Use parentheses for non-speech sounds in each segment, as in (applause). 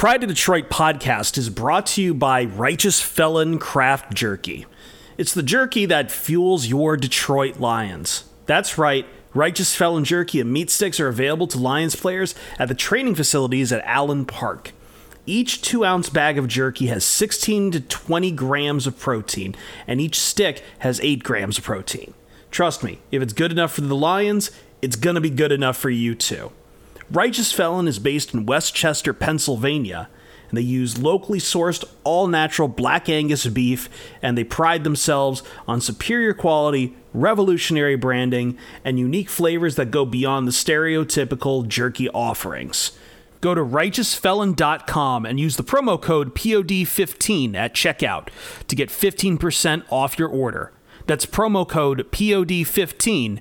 Pride to Detroit podcast is brought to you by Righteous Felon Craft Jerky. It's the jerky that fuels your Detroit Lions. That's right, Righteous Felon Jerky and meat sticks are available to Lions players at the training facilities at Allen Park. Each two ounce bag of jerky has 16 to 20 grams of protein, and each stick has 8 grams of protein. Trust me, if it's good enough for the Lions, it's gonna be good enough for you too. Righteous Felon is based in West Chester, Pennsylvania, and they use locally sourced, all natural black Angus beef, and they pride themselves on superior quality, revolutionary branding, and unique flavors that go beyond the stereotypical jerky offerings. Go to righteousfelon.com and use the promo code POD15 at checkout to get 15% off your order. That's promo code POD15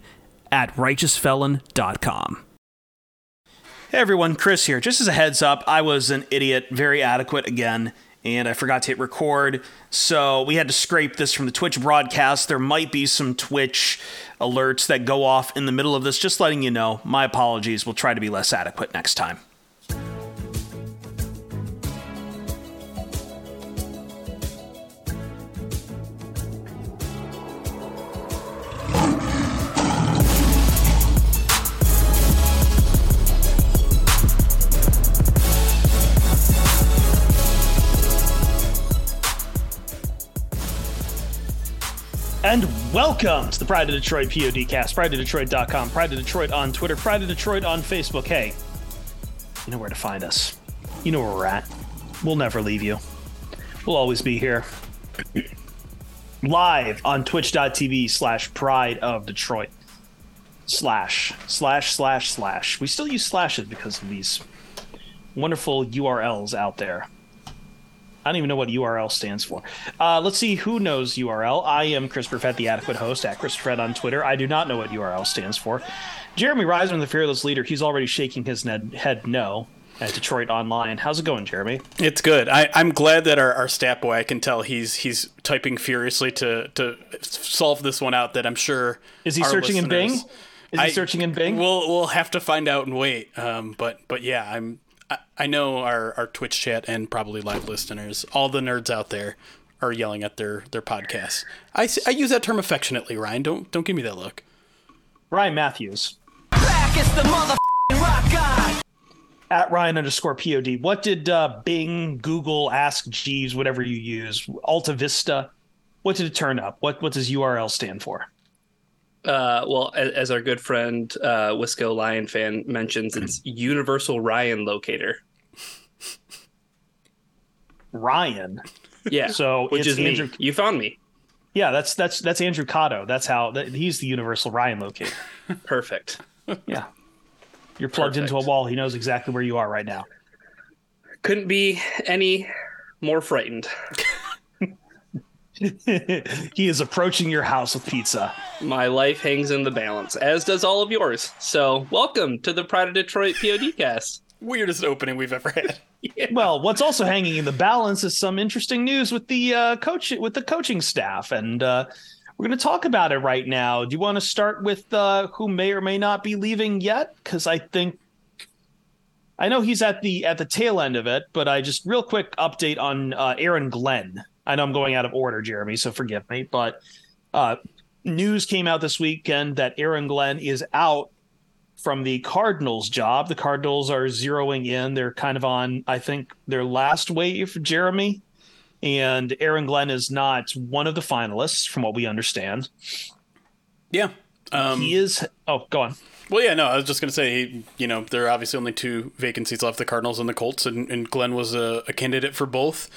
at righteousfelon.com. Hey everyone, Chris here. Just as a heads up, I was an idiot, very adequate again, and I forgot to hit record. So we had to scrape this from the Twitch broadcast. There might be some Twitch alerts that go off in the middle of this. Just letting you know. My apologies. We'll try to be less adequate next time. And welcome to the Pride of Detroit PODcast, prideofdetroit.com, Pride of Detroit on Twitter, Pride of Detroit on Facebook. Hey, you know where to find us. You know where we're at. We'll never leave you. We'll always be here. Live on twitch.tv slash pride of Detroit. Slash, slash, slash, slash. We still use slashes because of these wonderful URLs out there. I don't even know what URL stands for. Uh, let's see who knows URL. I am Chris Perfett, the adequate host at Chris Fred on Twitter. I do not know what URL stands for. Jeremy Reisman, the fearless leader, he's already shaking his head no at DetroitOnLion. How's it going, Jeremy? It's good. I, am glad that our, our stat boy, I can tell he's he's typing furiously to to solve this one out. That I'm sure is he searching in Bing? Is he I, searching in Bing? We'll we'll have to find out and wait. Um, but but yeah, I'm I know our, our Twitch chat and probably live listeners, all the nerds out there are yelling at their their podcasts. I, I use that term affectionately, Ryan. Don't don't give me that look. Ryan Matthews. At Ryan underscore pod. What did uh, Bing, Google, Ask Jeeves, whatever you use, Alta Vista, what did it turn up? What what does URL stand for? Uh, well, as, as, our good friend uh, Wisco Lion fan mentions, it's (clears throat) Universal Ryan Locator. Ryan. Yeah. (laughs) So which is Andrew. Me. You found me. Yeah, that's that's that's Andrew Cotto. That's how that, he's the Universal Ryan locator. (laughs) Perfect. (laughs) Yeah. You're plugged Perfect. into a wall. He knows exactly where you are right now. Couldn't be any more frightened. (laughs) he is approaching your house with pizza. My life hangs in the balance, as does all of yours. So, welcome to the Pride of Detroit PODcast. Weirdest opening we've ever had. (laughs) yeah. Well, what's also hanging in the balance is some interesting news with the uh, coach with the coaching staff, and uh, we're going to talk about it right now. Do you want to start with uh, who may or may not be leaving yet? Because I think I know he's at the at the tail end of it, but I just real quick update on uh, Aaron Glenn. I know I'm going out of order, Jeremy, so forgive me. But uh, news came out this weekend that Aaron Glenn is out from the Cardinals job. The Cardinals are zeroing in. They're kind of on, I think, their last wave, Jeremy. And Aaron Glenn is not one of the finalists, from what we understand. Yeah. Um, he is. Oh, go on. Well, yeah, no, I was just going to say, you know, there are obviously only two vacancies left the Cardinals and the Colts, and, and Glenn was a, a, candidate for both.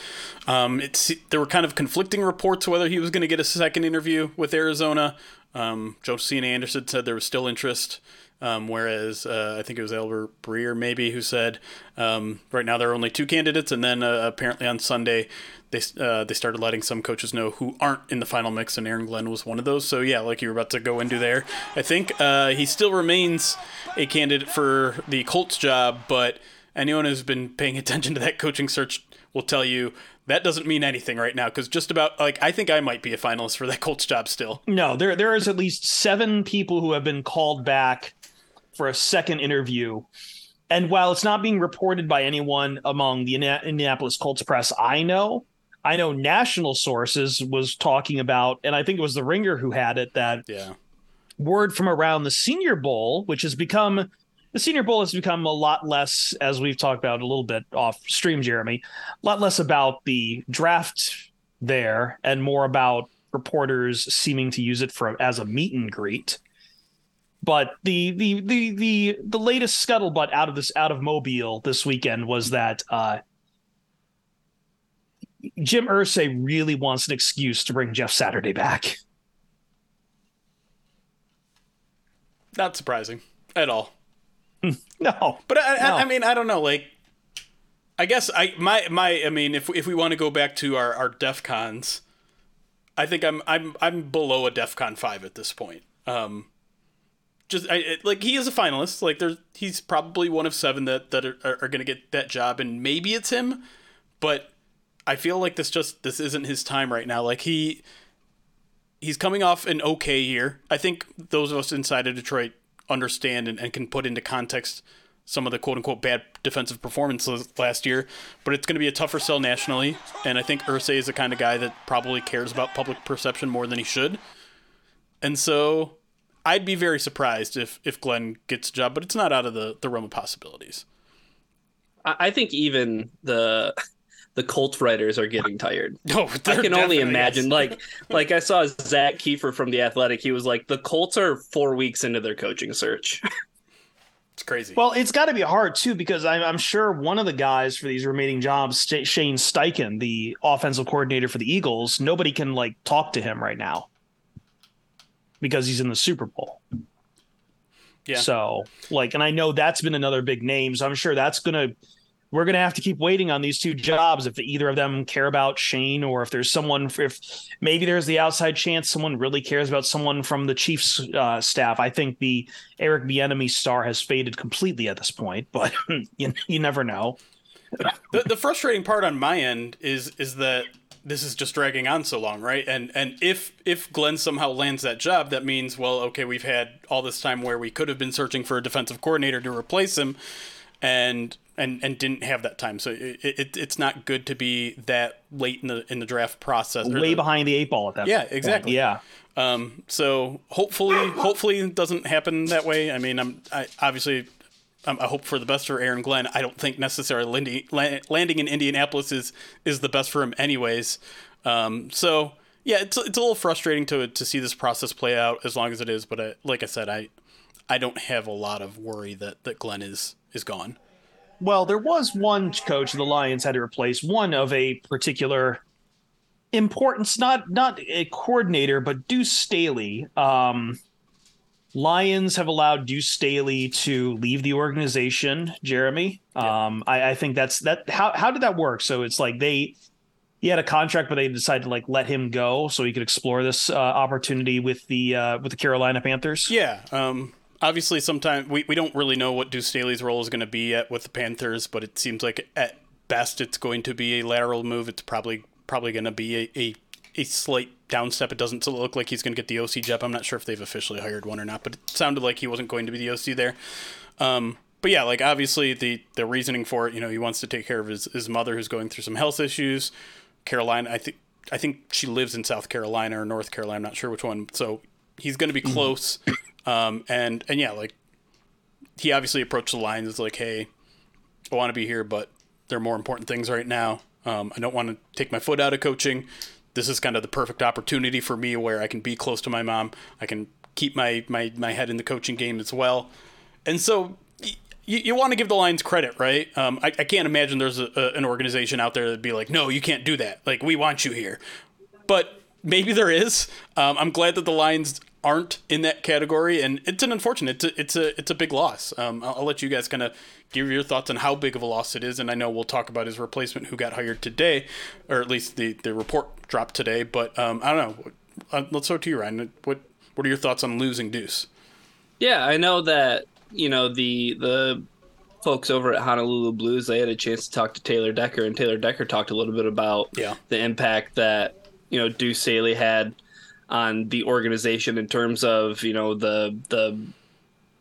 Um, it's There were kind of conflicting reports whether he was going to get a second interview with Arizona. Um, Josina Anderson said there was still interest. Um, whereas uh, I think it was Albert Breer maybe who said um, right now there are only two candidates, and then uh, apparently on Sunday they uh, they started letting some coaches know who aren't in the final mix, and Aaron Glenn was one of those. So yeah, like you were about to go into there, I think uh, he still remains a candidate for the Colts job, but anyone who's been paying (laughs) attention to that coaching search will tell you that doesn't mean anything right now because just about like I think I might be a finalist for that (laughs) Colts job still. No, there there is at least seven people who have been called back for a second interview and while it's not being reported by anyone among the Indianapolis Colts press, I know, I know national sources was talking about, and I think it was the Ringer who had it that yeah. word from around the Senior Bowl, which has become the Senior Bowl has become a lot less, as we've talked about a little bit off stream, Jeremy, a lot less about the draft there and more about reporters seeming to use it for as a meet and greet. But the the the the the latest scuttlebutt out of this out of Mobile this weekend was that uh, Jim Irsay really wants an excuse to bring Jeff Saturday back. Not surprising at all. (laughs) no, but I, no. I, I, mean, I don't know. Like, I guess I my my I mean, if if we want to go back to our our DEF cons, I think I'm I'm I'm below a DefCon five at this point. Um, just I, like he is a finalist. Like there's he's probably one of seven that that are, are, are going to get that job, and maybe it's him. But I feel like this just this isn't his time right now. Like he he's coming off an okay year. I think those of us inside of Detroit understand and, and can put into context some of the quote unquote bad defensive performances last year, but it's going to be a tougher sell nationally. And I think Irsay is the kind of guy that probably cares about public perception more than he should. And so I'd be very surprised if if Glenn gets a job, but it's not out of the the realm of possibilities. I think even the the Colts writers are getting tired. No, (laughs) Oh, I can only imagine. Yes. Like, like I saw Zak Keefer from the Athletic. He was like, the Colts are four weeks into their coaching search. (laughs) it's crazy. Well, it's got to be hard too because I'm, I'm, sure one of the guys for these remaining jobs, Shane Steichen, the offensive coordinator for the Eagles, nobody can like talk to him right now because he's in the Super Bowl. Yeah. So, like, and I know that's been another big name. So I'm sure that's going to, we're going to have to keep waiting on these two jobs if either of them care about Shane or if there's someone, if maybe there's the outside chance someone really cares about someone from the Chiefs uh, staff. I think the Eric Bieniemy star has faded completely at this point, but (laughs) you, you never know. the, the frustrating part on my end is is that this is just dragging on so long, right? And and if if Glenn somehow lands that job, that means well, okay, we've had all this time where we could have been searching for a defensive coordinator to replace him, and and and didn't have that time. So it, it it's not good to be that late in the in the draft process. Way the, behind the eight ball at that. Yeah, exactly. Yeah. Um. So hopefully, hopefully it doesn't happen that way. I mean, I'm I obviously um, I hope for the best for Aaron Glenn. I don't think necessarily landing in Indianapolis is is the best for him, anyways. Um, so yeah, it's it's a little frustrating to to see this process play out as long as it is. But I, like I said, I I don't have a lot of worry that that Glenn is is gone. Well, there was one coach the Lions had to replace, one of a particular importance, not not a coordinator, but Deuce Staley. Um, Lions have allowed Deuce Staley to leave the organization, Jeremy. Yeah. Um, I, I, think that's that. How how did that work? So it's like they he had a contract, but they decided to like let him go so he could explore this uh, opportunity with the uh, with the Carolina Panthers. Yeah. Um, obviously, sometimes we, we don't really know what Deuce Staley's role is going to be at with the Panthers, but it seems like at best it's going to be a lateral move. It's probably probably going to be a, a a slight downstep. It doesn't look like he's going to get the OC job. I'm not sure if they've officially hired one or not, but it sounded like he wasn't going to be the OC there. Um, but yeah, like obviously the the reasoning for it, you know, he wants to take care of his, his mother who's going through some health issues. Carolina, I think I think she lives in South Carolina or North Carolina. I'm not sure which one. So he's going to be close. Um, and and yeah, like he obviously approached the Lions. It's like, hey, I want to be here, but there are more important things right now. Um, I don't want to take my foot out of coaching this is kind of the perfect opportunity for me where I can be close to my mom. I can keep my my, my head in the coaching game as well. And so you, you want to give the Lions credit, right? Um, I, I can't imagine there's a, a, an organization out there that'd be like, no, you can't do that. Like, we want you here. But maybe there is. Um, I'm glad that the Lions aren't in that category, and it's an unfortunate. It's a it's a, it's a big loss. Um, I'll, I'll, let you guys kind of give your thoughts on how big of a loss it is, and I know we'll talk about his replacement who got hired today, or at least the the report dropped today. But um, I don't know. Uh, let's go to you, Ryan. What what are your thoughts on losing Deuce? Yeah, I know that you know the the folks over at Honolulu Blues they had a chance to talk to Taylor Decker, and Taylor Decker talked a little bit about yeah. the impact that you know Deuce Staley had on the organization in terms of you know the the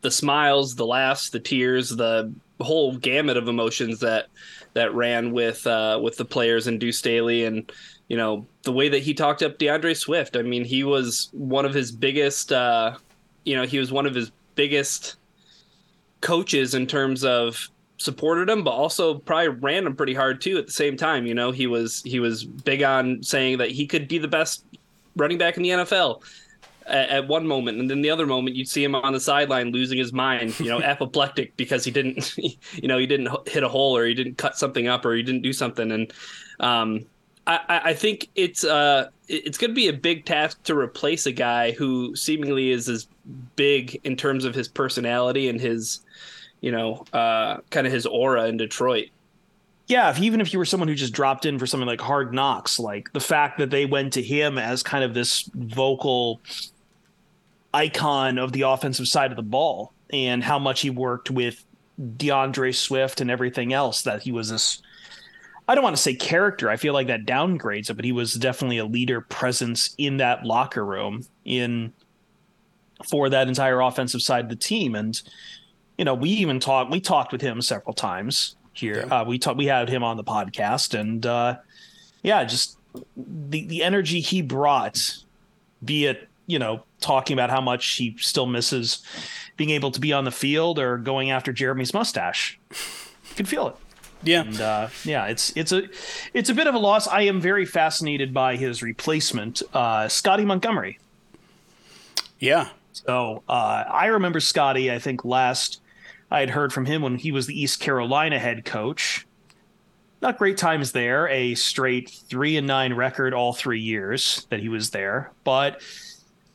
the smiles, the laughs, the tears, the whole gamut of emotions that that ran with uh, with the players and Deuce Staley and you know the way that he talked up DeAndre Swift. I mean, he was one of his biggest. Uh, you know, he was one of his biggest coaches in terms of supported him, but also probably ran him pretty hard too. At the same time, you know, he was he was big on saying that he could be the best running back in the NFL at, at one moment, and then the other moment you'd see him on the sideline losing his mind, you know, (laughs) apoplectic because he didn't, (laughs) you know, he didn't hit a hole or he didn't cut something up or he didn't do something, and um, I, I think it's uh it's going to be a big task to replace a guy who seemingly is as big in terms of his personality and his you know, uh, kind of his aura in Detroit. Yeah, if, even if you were someone who just dropped in for something like Hard Knocks, like the fact that they went to him as kind of this vocal icon of the offensive side of the ball and how much he worked with DeAndre Swift and everything else, that he was this. I don't want to say character. I feel like that downgrades it, but he was definitely a leader presence in that locker room in for that entire offensive side of the team. And you know, we even talked. We talked with him several times here. Yeah. Uh, we talked. We had him on the podcast, and uh, yeah, just the the energy he brought, be it you know talking about how much he still misses being able to be on the field or going after Jeremy's mustache. You can feel it. Yeah, and, uh, yeah. It's it's a it's a bit of a loss. I am very fascinated by his replacement, uh, Scottie Montgomery. Yeah. So uh, I remember Scotty. I think last I had heard from him when he was the East Carolina head coach. Not great times there, a straight three and nine record all three years that he was there. But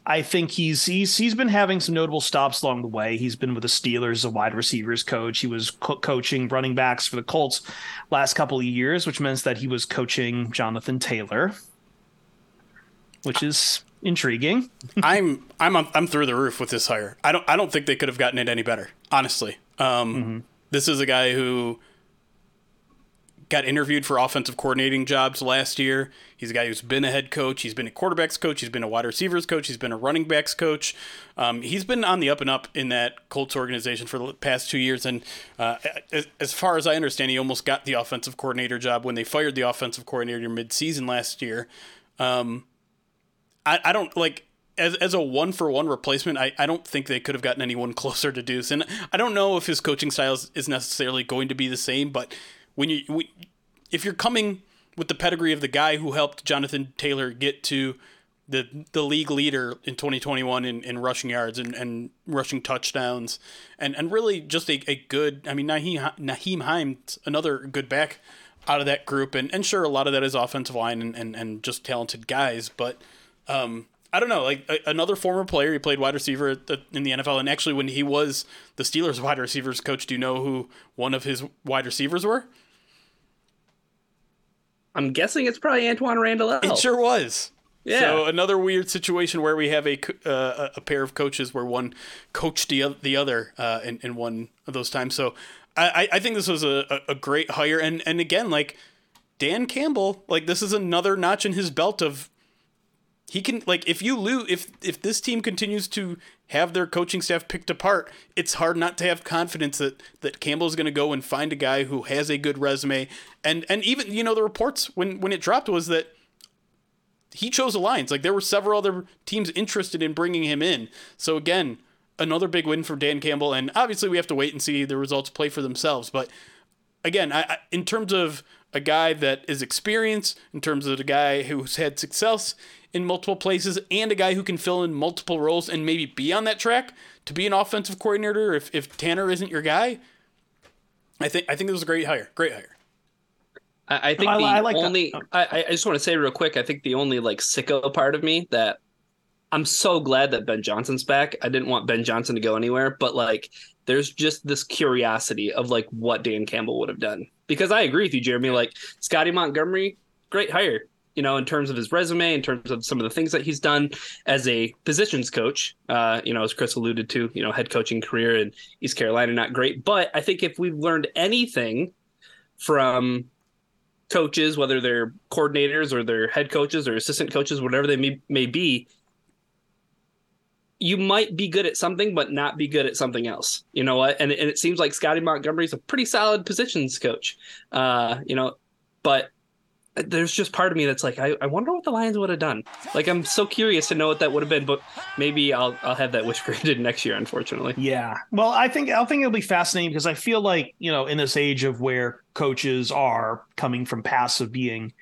I think he's he's he's been having some notable stops along the way. He's been with the Steelers as a wide receivers coach. He was co- coaching running backs for the Colts last couple of years, which means that he was coaching Jonathan Taylor, which is intriguing. I'm I'm I'm through the roof with this hire. I don't I don't think they could have gotten it any better, honestly. Um, mm-hmm. This is a guy who got interviewed for offensive coordinating jobs last year. He's a guy who's been a head coach. He's been a quarterbacks coach. He's been a wide receivers coach. He's been a running backs coach. Um, he's been on the up and up in that Colts organization for the past two years. And uh, as, as, far as I understand, he almost got the offensive coordinator job when they fired the offensive coordinator midseason last year. Um, I, I don't like as, as a one for one replacement, I, I don't think they could have gotten anyone (laughs) closer to Deuce. And I don't know if his coaching style is, necessarily going to be the same, but when you if you're coming with the pedigree of the guy who helped Jonathan Taylor get to the the league leader in 2021 in, in rushing yards and, and rushing touchdowns and, and really just a, a good I mean Nyheim, Nyheim Hines another good back out of that group and, and sure a lot of that is offensive line and, and, and just talented guys but um, I don't know, like a, another former player. He played wide receiver the, in the NFL, and actually, when he was the Steelers wide receivers coach, do you know who one of his wide receivers were? I'm guessing it's probably Antwaan Randle El. It sure was. Yeah. So another weird situation where we have a uh, a pair of coaches where one coached the the other uh, in in one of those times. So I I think this was a, a great hire, and and again like Dan Campbell, like this is another notch in his belt of he can like if you lose if if this team continues to have their coaching staff picked apart, it's hard not to have confidence that that Campbell's going to go and find a guy who has a good resume. And and even you know the reports when when it dropped was that he chose the lions Like there were several other teams interested in bringing him in. So again, another big win for Dan Campbell. And obviously we have to wait and see the results play for themselves. But again, I, I in terms of a guy that is experienced, in terms of a guy who's had success in multiple places and a guy who can fill in multiple roles and maybe be on that track to be an offensive coordinator if, if Tanner isn't your guy. I think I think it was a great hire. Great hire. I, I think the I like only I, I just want to say real quick, I think the only like sicko part of me that I'm so glad that Ben Johnson's back. I didn't want Ben Johnson to go anywhere, but like there's just this curiosity of like what Dan Campbell would have done. Because I agree with you, Jeremy. Like Scotty Montgomery, great hire you know, in terms of his resume, in terms of some of the things that he's done as a positions coach. Uh, you know, as Chris alluded to, you know, head coaching career in East Carolina, not great. But I think if we've learned anything from coaches, whether they're coordinators or they're head coaches or assistant coaches, whatever they may, may be, you might be good at something, but not be good at something else. You know what? And, and it seems like Scottie Montgomery's a pretty solid positions coach. Uh, you know, but there's just part of me that's like, I, I wonder what the Lions would have done. Like, I'm so curious to know what that would have been, but maybe I'll I'll have that wish granted (laughs) next year, unfortunately. Yeah. Well, I think I think it'll be fascinating because I feel like you know in this age of where coaches are coming from past of being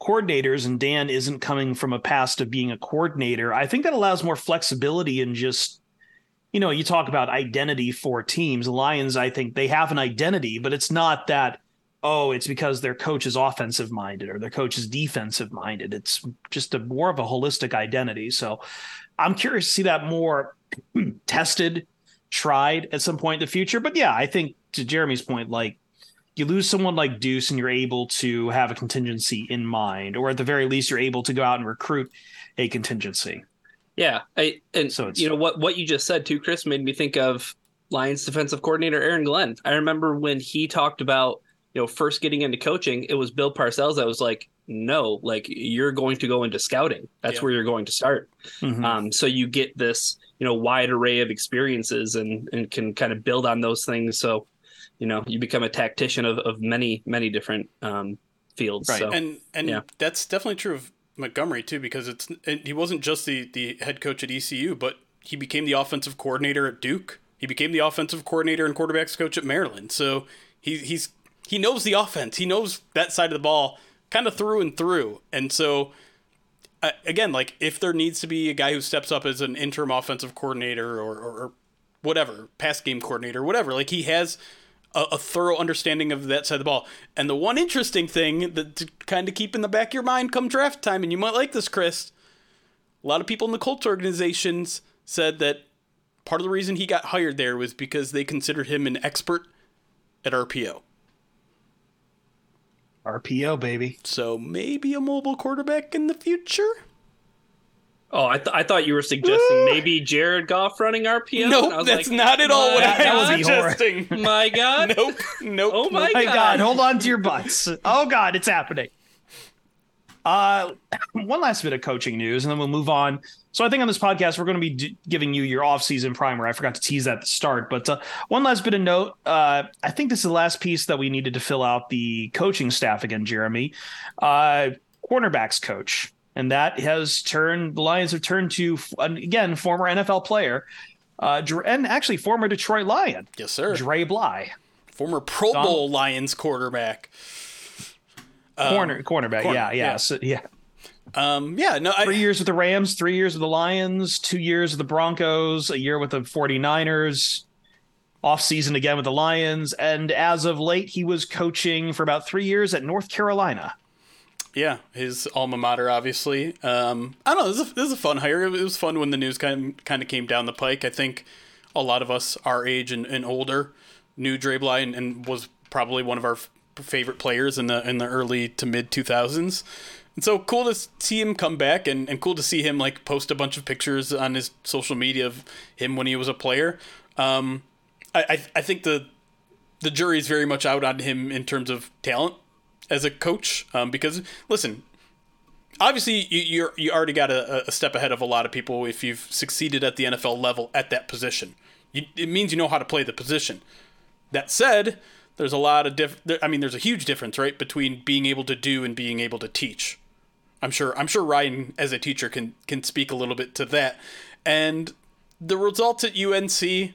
coordinators and Dan isn't coming from a past of being a coordinator, I think that allows more flexibility and just you know, you talk about identity for teams. Lions, I think they have an identity, but it's not that oh, it's because their coach is offensive minded or their coach is defensive minded. It's just a more of a holistic identity. So I'm curious to see that more (clears throat) tested, tried at some point in the future. But yeah, I think to Jeremy's point, like you lose someone like Deuce and you're able to have a contingency in mind, or at the very least, you're able to go out and recruit a contingency. Yeah, I, and so it's, you know what what you just said too, Chris, made me think of Lions defensive coordinator Aaron Glenn. I remember when he talked about you know, first getting into coaching, it was Bill Parcells that was like, no, like you're going to go into scouting. That's yeah. where you're going to start. Mm-hmm. Um, so you get this, you know, wide array of experiences and, and can kind of build on those things. So, you know, you become a tactician of, of many, many different um, fields. Right. So, and, and yeah. that's definitely true of Montgomery too, because it's, he wasn't just the, the head coach at ECU, but he became the offensive coordinator at Duke. He became the offensive coordinator and quarterbacks coach at Maryland. So he, he's he knows the offense. He knows that side of the ball kind of through and through. And so, again, like if there needs to be a guy who steps up as an interim offensive coordinator or, or, or whatever, pass game coordinator, whatever, like he has a, a, thorough understanding of that side of the ball. And the one interesting thing that to kind of keep in the back of your mind come draft time, and you might like this, Chris, a lot of people in the Colts organizations said that part of the reason he got hired there was because they considered him an expert at RPO. RPO, baby. So maybe a mobile quarterback in the future? Oh, I, th- I thought you were suggesting ah! maybe Jared Goff running RPO. Nope, that's like, not at all what I was suggesting. (laughs) My God. (laughs) nope, nope. Oh my God. God. Hold on to your butts. Oh God, it's happening. Uh, one last bit of coaching news, and then we'll move on. So I think on this podcast we're going to be d- giving you your off-season primer. I forgot to tease that at the start, but uh, one last bit of note. Uh, I think this is the last piece that we needed to fill out the coaching staff again, Jeremy. Uh, cornerbacks coach, and that has turned the Lions have turned to again former NFL player, uh, and actually former Detroit Lion. Yes, sir. Dre Bly, former Pro Bowl Lions quarterback. Corner, um, cornerback, corner, yeah, yeah, yeah. So, yeah. Um, yeah, no, I, three years with the Rams, three years with the Lions, two years with the Broncos, a year with the 49ers, off season again with the Lions, and as of late, he was coaching for about three years at North Carolina. Yeah, his alma mater, obviously. Um, I don't know. This is, a, this is a fun hire. It was fun when the news kind of, kind of came down the pike. I think a lot of us our age and, and older knew Dre Bly and, and was probably one of our favorite players in the in the early to mid 2000s. And so cool to see him come back and, and cool to see him like post a bunch of pictures on his social media of him when he was a player. Um, I, I, I think the the jury is very much out on him in terms of talent as a coach um, because listen obviously you you're, you already got a, a, step ahead of a lot of people if you've succeeded at the NFL level at that position. You, it means you know how to play the position. That said, there's a lot of diff. I mean, there's a huge difference, right, between being able to do and being able to teach. I'm sure. I'm sure Ryan, as a teacher, can can speak a little bit to that. And the results at UNC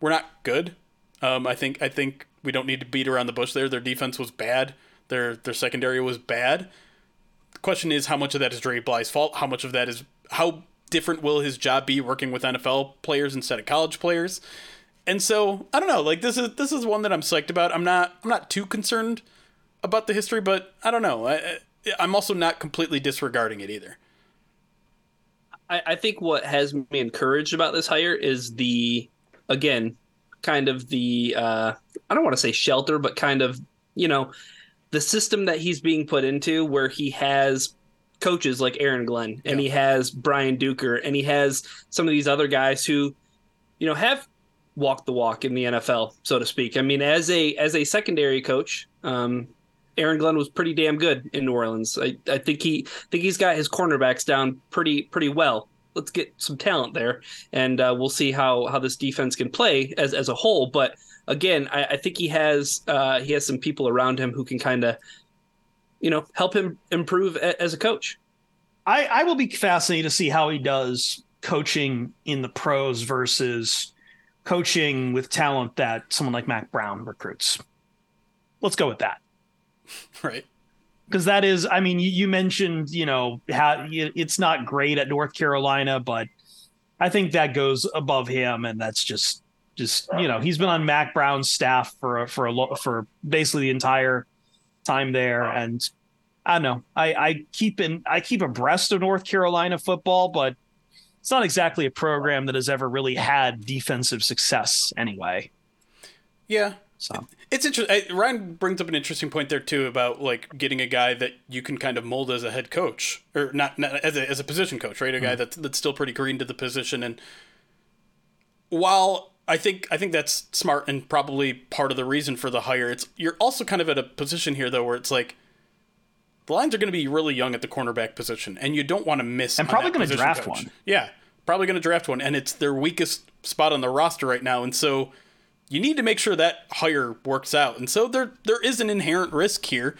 were not good. Um, I think. I think we don't need to beat around the bush there. Their defense was bad. Their their secondary was bad. The question is, how much of that is Dre Bly's fault? How much of that is how different will his job be working with NFL players instead of college players? And so I don't know. Like this is this is one that I'm psyched about. I'm not I'm not too concerned about the history, but I don't know. I, I'm also not completely disregarding it either. I, I think what has me encouraged about this hire is the again kind of the uh, I don't want to say shelter, but kind of you know the system that he's being put into where he has coaches like Aaron Glenn and yeah. he has Brian Duker and he has some of these other guys who you know have walk the walk in the NFL, so to speak. I mean, as a as a secondary coach, um, Aaron Glenn was pretty damn good in New Orleans. I, I think he I think he's got his cornerbacks down pretty pretty well. let's get some talent there, and uh, we'll see how how this defense can play as as a whole. But again, I, I think he has uh, he has some people around him who can kind of, you know, help him improve a, as a coach. I, I will be fascinated to see how he does coaching in the pros versus coaching with talent that someone like Mack Brown recruits. Let's go with that. (laughs) Right. Because that is, I mean, you, you mentioned, you know, how it's not great at North Carolina, but I think that goes above him, and that's just, just you know, he's been on Mack Brown's staff for a, for a for basically the entire time there, and I don't know. I, I keep in I keep abreast of North Carolina football, but it's not exactly a program that has ever really had defensive success anyway. Yeah. So it's interesting. Ryan brings up an interesting point there too about like getting a guy that you can kind of mold as a head coach or not, not as a as a position coach, right? A guy mm. that's that's still pretty green to the position. And while I think I think that's smart and probably part of the reason for the hire, it's you're also kind of at a position here though where it's like the Lions are going to be really young at the cornerback position, and you don't want to miss. And probably going to draft coach. one. Yeah, probably going to draft one, and it's their weakest spot on the roster right now, and so you need to make sure that hire works out. And so there there is an inherent risk here,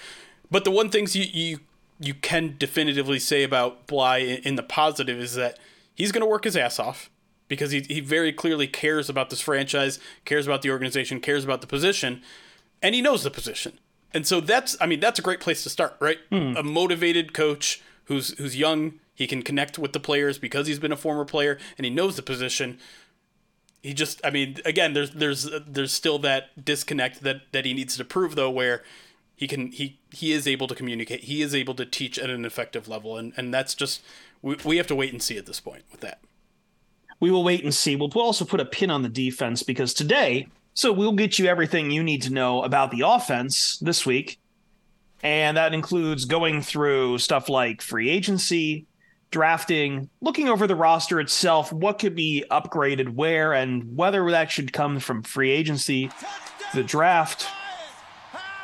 but the one things you you you can definitively say about Bly in the positive is that he's going to work his ass off because he he very clearly cares about this franchise, cares about the organization, cares about the position, and he knows the position. And so that's I mean that's a great place to start, right? Hmm. A motivated coach who's who's young, he can connect with the players because he's been a former player and he knows the position. He just I mean again there's there's there's still that disconnect that that he needs to prove though where he can he he is able to communicate. He is able to teach at an effective level and and that's just we, we have to wait and see at this point with that. We will wait and see. We'll also put a pin on the defense because today so we'll get you everything you need to know about the offense this week. And that includes going through stuff like free agency, drafting, looking over the roster itself, what could be upgraded where, and whether that should come from free agency, the draft,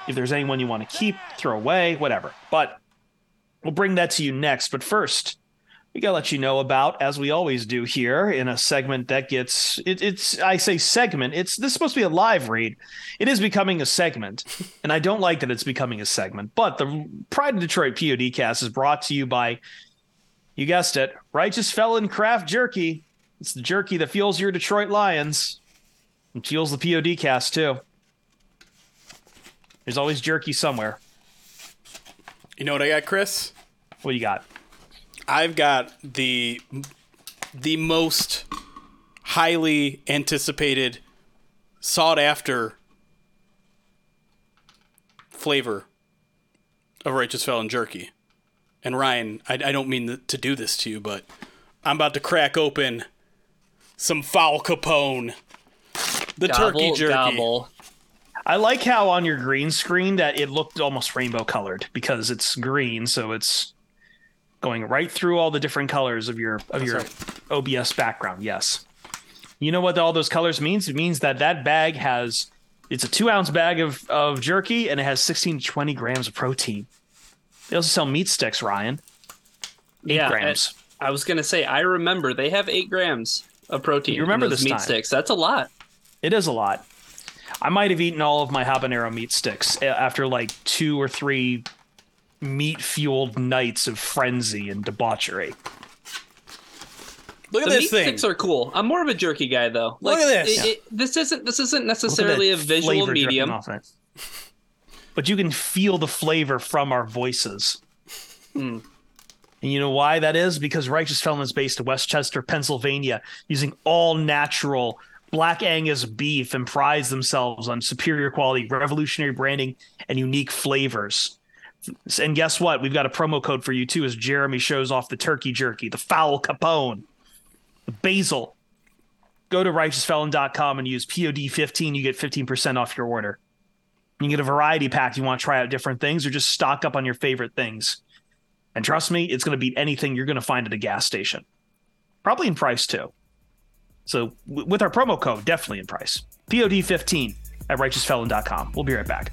if there's anyone you want to keep, throw away, whatever. But we'll bring that to you next. But first, we gotta let you know about, as we always do here in a segment that gets it, it's I say segment. It's this is supposed to be a live read. It is becoming a segment, (laughs) and I don't like that it's becoming a segment. But the Pride of Detroit PODcast is brought to you by, you guessed it, Righteous Felon Craft Jerky. It's the jerky that fuels your Detroit Lions and fuels the PODcast too. There's always jerky somewhere. You know what I got, Chris? What you got? I've got the the most highly anticipated, sought after flavor of Righteous Felon jerky. And Ryan, I, I don't mean to do this to you, but I'm about to crack open some Fowl Capone, the gobble, turkey jerky. Gobble. I like how on your green screen that it looked almost rainbow colored because it's green, so it's going right through all the different colors of your of your. OBS background. Yes. You know what all those colors means? It means that that bag has it's a two ounce bag of, of jerky and it has 16 to 20 grams of protein. They also sell meat sticks, Ryan. Eight yeah, grams. I, I was gonna say I remember they have eight grams of protein. You remember this meat time. sticks? That's a lot. It is a lot. I might have eaten all of my habanero meat sticks after like two or three meat fueled nights of frenzy and debauchery. Look at the this meat thing. sticks are cool. I'm more of a jerky guy though. Like, Look at this. It, it, this isn't this isn't necessarily a visual medium. But you can feel the flavor from our voices. Mm. And you know why that is? Because Righteous Felon is based in West Chester, Pennsylvania, using all natural Black Angus beef and prides themselves on superior quality, revolutionary branding, and unique flavors. And guess what? We've got a promo code for you too as Jeremy shows off the turkey jerky, the Fowl Capone, the basil. Go to righteousfelon.com and use POD15. You get 15% off your order. You get a variety pack. You want to try out different things or just stock up on your favorite things. And trust me, it's going to beat anything you're going to find at a gas station. Probably in price too. So with our promo code, definitely in price. POD15 at righteousfelon.com. We'll be right back.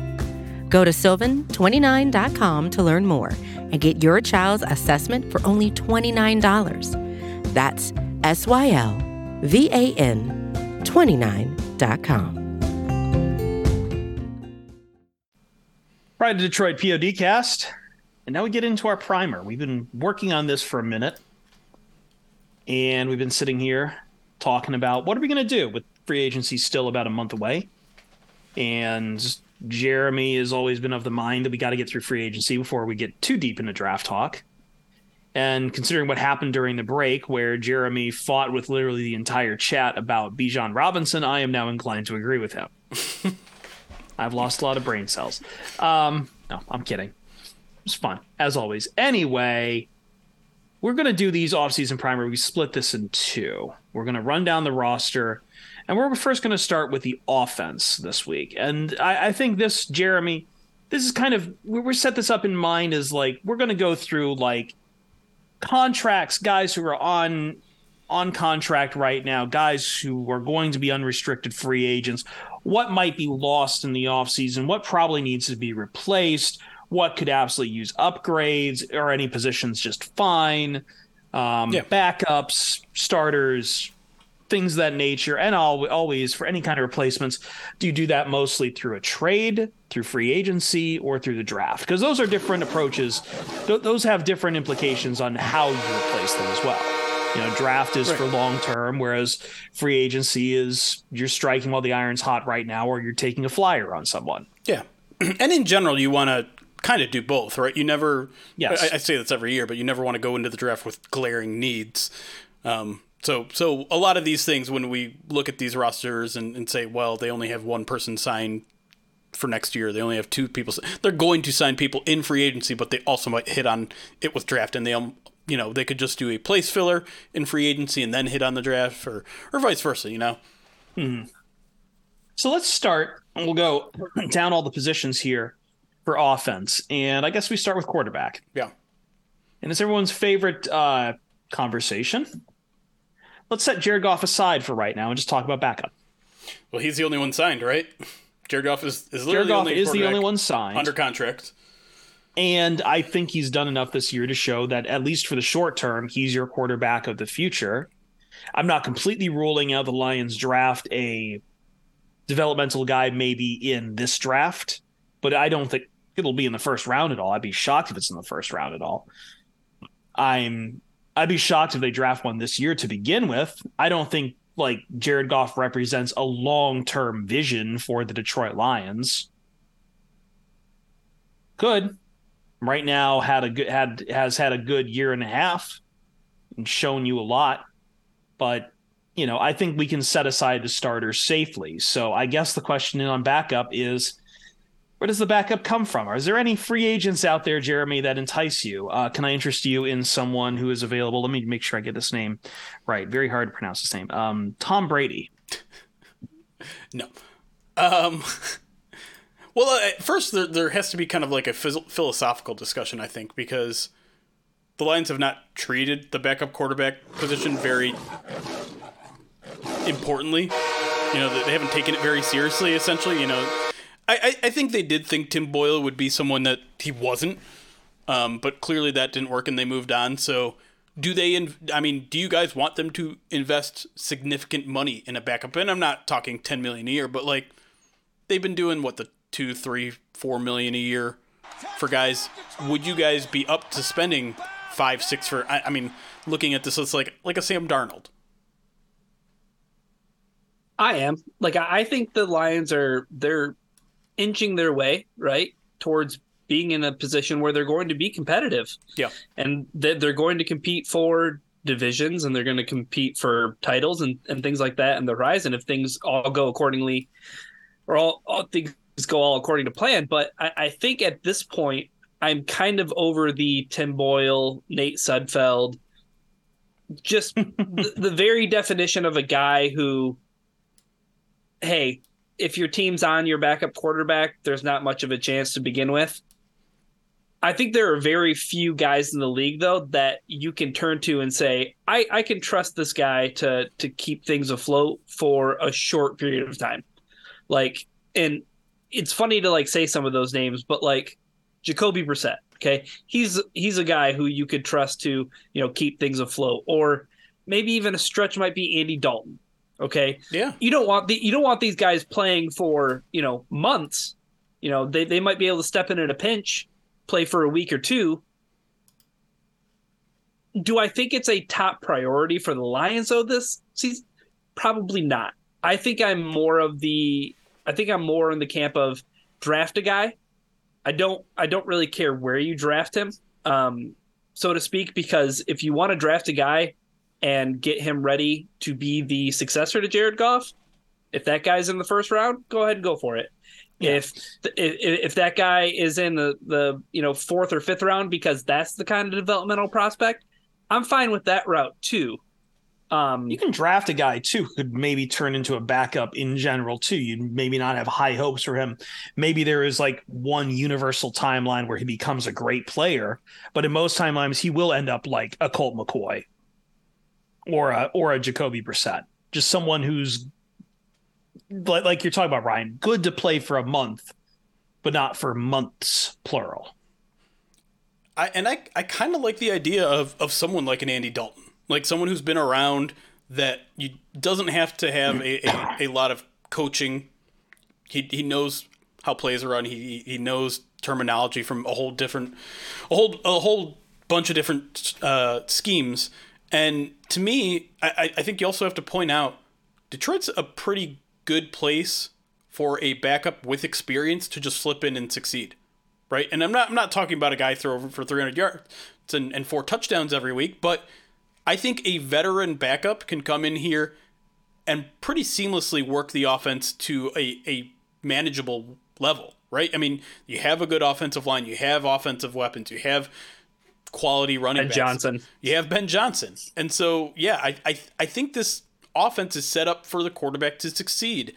Go to sylvan29.com to learn more and get your child's assessment for only $29. That's S Y L V A N 29.com. Pride to Detroit PODcast. And now we get into our primer. We've been working on this for a minute. And we've been sitting here talking about what are we going to do with free agency still about a month away. And Jeremy has always been of the mind that we got to get through free agency before we get too deep into draft talk. And considering what happened during the break, where Jeremy fought with literally the entire chat about Bijan Robinson, I am now inclined to agree with him. (laughs) I've lost a lot of brain cells. Um, no, I'm kidding. It's fun, as always. Anyway, we're going to do these offseason primer. We split this in two. We're going to run down the roster, and we're first going to start with the offense this week. And I, I think this, Jeremy, this is kind of, we're set this up in mind as like, we're going to go through like contracts, guys who are on on contract right now, guys who are going to be unrestricted free agents, what might be lost in the offseason, what probably needs to be replaced, what could absolutely use upgrades, or any positions just fine, um, yeah. backups, starters, things that nature, and always for any kind of replacements, do you do that mostly through a trade, through free agency, or through the draft? Because those are different approaches. Th- those have different implications on how you replace them as well. You know, draft is right. for long term, whereas free agency is you're striking while the iron's hot right now, or you're taking a flyer on someone. Yeah, (clears throat) and in general, you want to kind of do both, right? You never. Yes. I, I, say this every year, but you never want to go into the draft with glaring needs. Um, so, so a lot of these things, when we look at these rosters and, and say, well, they only have one person signed for next year. They only have two people. They're going to sign people in free agency, but they also might hit on it with draft, and they you know they could just do a place filler in free agency and then hit on the draft or or vice versa you know hmm so let's start we'll go (clears throat) down all the positions here for offense and i guess we start with quarterback yeah and it's everyone's favorite uh, conversation let's set jared goff aside for right now and just talk about backup well he's the only one signed right jared goff is, is jared goff the is the only one signed under contract and I think he's done enough this year to show that, at least for the short term, he's your quarterback of the future. I'm not completely ruling out the Lions draft a developmental guy maybe in this draft, but I don't think it'll be in the first round at all. I'd be shocked if it's in the first round at all. I'm I'd be shocked if they draft one this year to begin with. I don't think like Jared Goff represents a long-term vision for the Detroit Lions. Could right now had a good had has had a good year and a half and shown you a lot but you know i think we can set aside the starters safely so i guess the question on backup is where does the backup come from? Is there any free agents out there jeremy that entice you? Uh, can i interest you in someone who is available? Let me make sure i get this name right. Very hard to pronounce this name. Um, tom brady. (laughs) No. Um (laughs) Well, uh, at first there there has to be kind of like a phys- philosophical discussion, I think, because the Lions have not treated the backup quarterback position very importantly. You know, they haven't taken it very seriously. Essentially, you know, I I, think they did think Tim Boyle would be someone that he wasn't, um, but clearly that didn't work, and they moved on. So. Do they? In, I mean, do you guys want them to invest significant money in a backup? And I'm not talking 10 million a year, but like they've been doing what the two, three, four million a year for guys. Would you guys be up to spending five, six for? I, I mean, looking at this, it's like like a Sam Darnold. I am like I think the Lions are they're inching their way right towards being in a position where they're going to be competitive. Yeah. and that they're going to compete for divisions and they're going to compete for titles and, and things like that in the horizon if things all go accordingly or all, all things go all according to plan. But I, I think at this point, I'm kind of over the Tim Boyle, Nate Sudfeld, just (laughs) the, the very definition of a guy who, hey, if your team's on your backup quarterback, there's not much of a chance to begin with. I think there are very few guys in the league though that you can turn to and say, I, I can trust this guy to to keep things afloat for a short period of time. Like and it's funny to like say some of those names, but like Jacoby Brissett, okay? He's he's a guy who you could trust to, you know, keep things afloat. Or maybe even a stretch might be Andy Dalton. Okay. Yeah. You don't want the you don't want these guys playing for, you know, months. You know, they, they might be able to step in at a pinch play for a week or two. Do I think it's a top priority for the Lions though this season? Probably not. I think I'm more of the I think I'm more in the camp of draft a guy. I don't I don't really care where you draft him, um, so to speak, because if you want to draft a guy and get him ready to be the successor to Jared Goff, if that guy's in the first round, go ahead and go for it. Yeah. If, if if that guy is in the the you know fourth or fifth round because that's the kind of developmental prospect, I'm fine with that route too. Um, You can draft a guy too who could maybe turn into a backup in general too. You maybe not have high hopes for him. Maybe there is like one universal timeline where he becomes a great player, but in most timelines he will end up like a Colt McCoy or a or a Jacoby Brissett, just someone who's like like you're talking about Ryan, good to play for a month, but not for months plural. I and I I kind of like the idea of of someone like an Andy Dalton, like someone who's been around that you doesn't have to have a, a, a lot of coaching. He he knows how plays are run. He he knows terminology from a whole different, a whole a whole bunch of different uh, schemes. And to me, I I think you also have to point out Detroit's a pretty good place for a backup with experience to just slip in and succeed right? And I'm not I'm not talking about a guy throw over for 300 yards and, and four touchdowns every week, but I think a veteran backup can come in here and pretty seamlessly work the offense to a, a manageable level, right? I mean, you have a good offensive line, you have offensive weapons, you have quality running Ben backs. Johnson. You have Ben Johnson. And so, yeah, I, I, I think this offense is set up for the quarterback to succeed.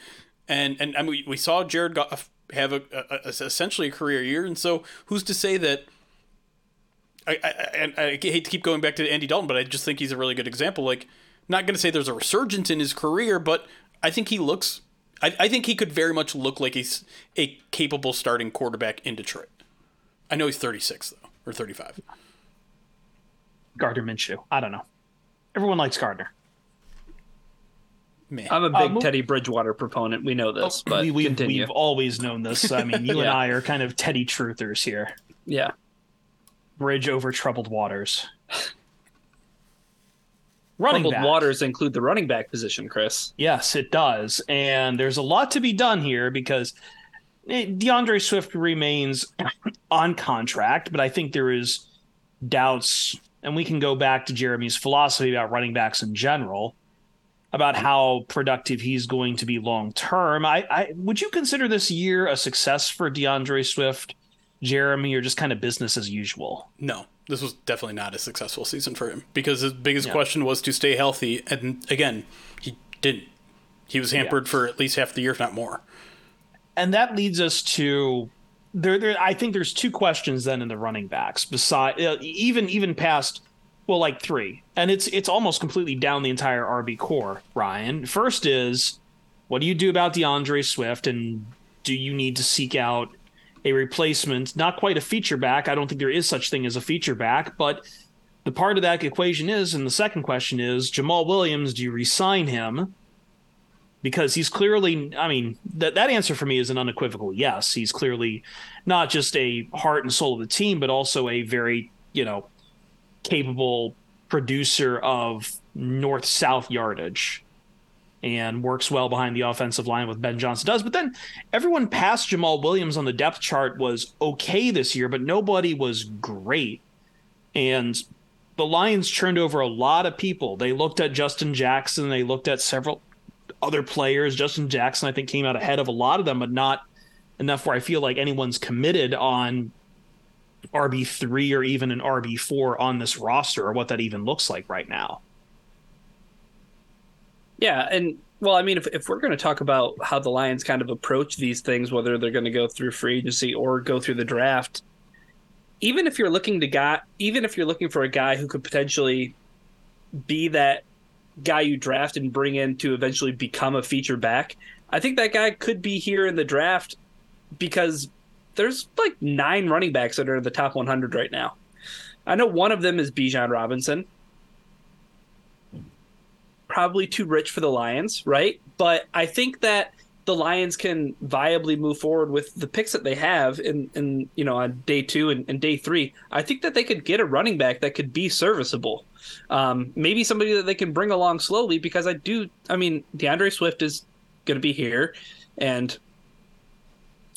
And and, and we, we saw Jared Goff have a, a, a essentially a career year, and so who's to say that? I, I and I hate to keep going back to Andy Dalton, but I just think he's a really good example. Like, not going to say there's a resurgence in his career, but I think he looks. I, I think he could very much look like he's a capable starting quarterback in Detroit. I know he's 36 though, or 35. Gardner Minshew. I don't know. Everyone likes Gardner. Man, I'm a Uh, big mo- Teddy Bridgewater proponent. We know this, but we, we've, continue. we've always known this. I mean, you and (laughs) I are kind of Teddy truthers here. yeah, Bridge over troubled waters. Running troubled back. waters include the running back position, Chris. Yes, it does. And there's a lot to be done here because eh, DeAndre Swift remains (clears throat) on contract, but I think there is doubts, and we can go back to Jeremy's philosophy about running backs in general, about how productive he's going to be long term. I, I would you consider this year a success for DeAndre Swift, Jeremy, or just kind of business as usual? No, this was definitely not a successful season for him because his biggest Yeah. question was to stay healthy, and again, he didn't. He was hampered for at least half the year, if not more. and that leads us to there, there I think there's two questions then in the running backs beside uh, even even past well like three. And it's it's almost completely down the entire RB core Ryan. First is what do you do about DeAndre Swift? And do you need to seek out a replacement? Not quite a feature back. I don't think there is such thing as a feature back but the part of that equation is and the second question is Jamaal Williams do you resign him because he's clearly I mean that that answer for me is an unequivocal yes. He's clearly not just a heart and soul of the team but also a very, you know, capable producer of north south yardage and works well behind the offensive line with Ben Johnson does. But then everyone past Jamaal Williams on the depth chart was okay this year, but nobody was great. And the Lions turned over a lot of people. They looked at Justin Jackson, they looked at several other players. Justin Jackson, I think, came out ahead of a lot of them, but not enough where I feel like anyone's committed on RB3 or even an RB4 on this roster or what that even looks like right now. Yeah, and well, I mean, if, if we're going to talk about how the Lions kind of approach these things, whether they're going to go through free agency or go through the draft, even if you're looking to guy, even if you're looking for a guy who could potentially be that guy you draft and bring in to eventually become a feature back, I think that guy could be here in the draft because there's like nine running backs that are in the top 100 right now. I know one of them is Bijan Robinson probably too rich for the Lions, right? But I think that the Lions can viably move forward with the picks that they have in, in you know on day two and, and day three. I think that they could get a running back that could be serviceable. Um, maybe somebody that they can bring along slowly because I do. I mean, DeAndre Swift is going to be here, and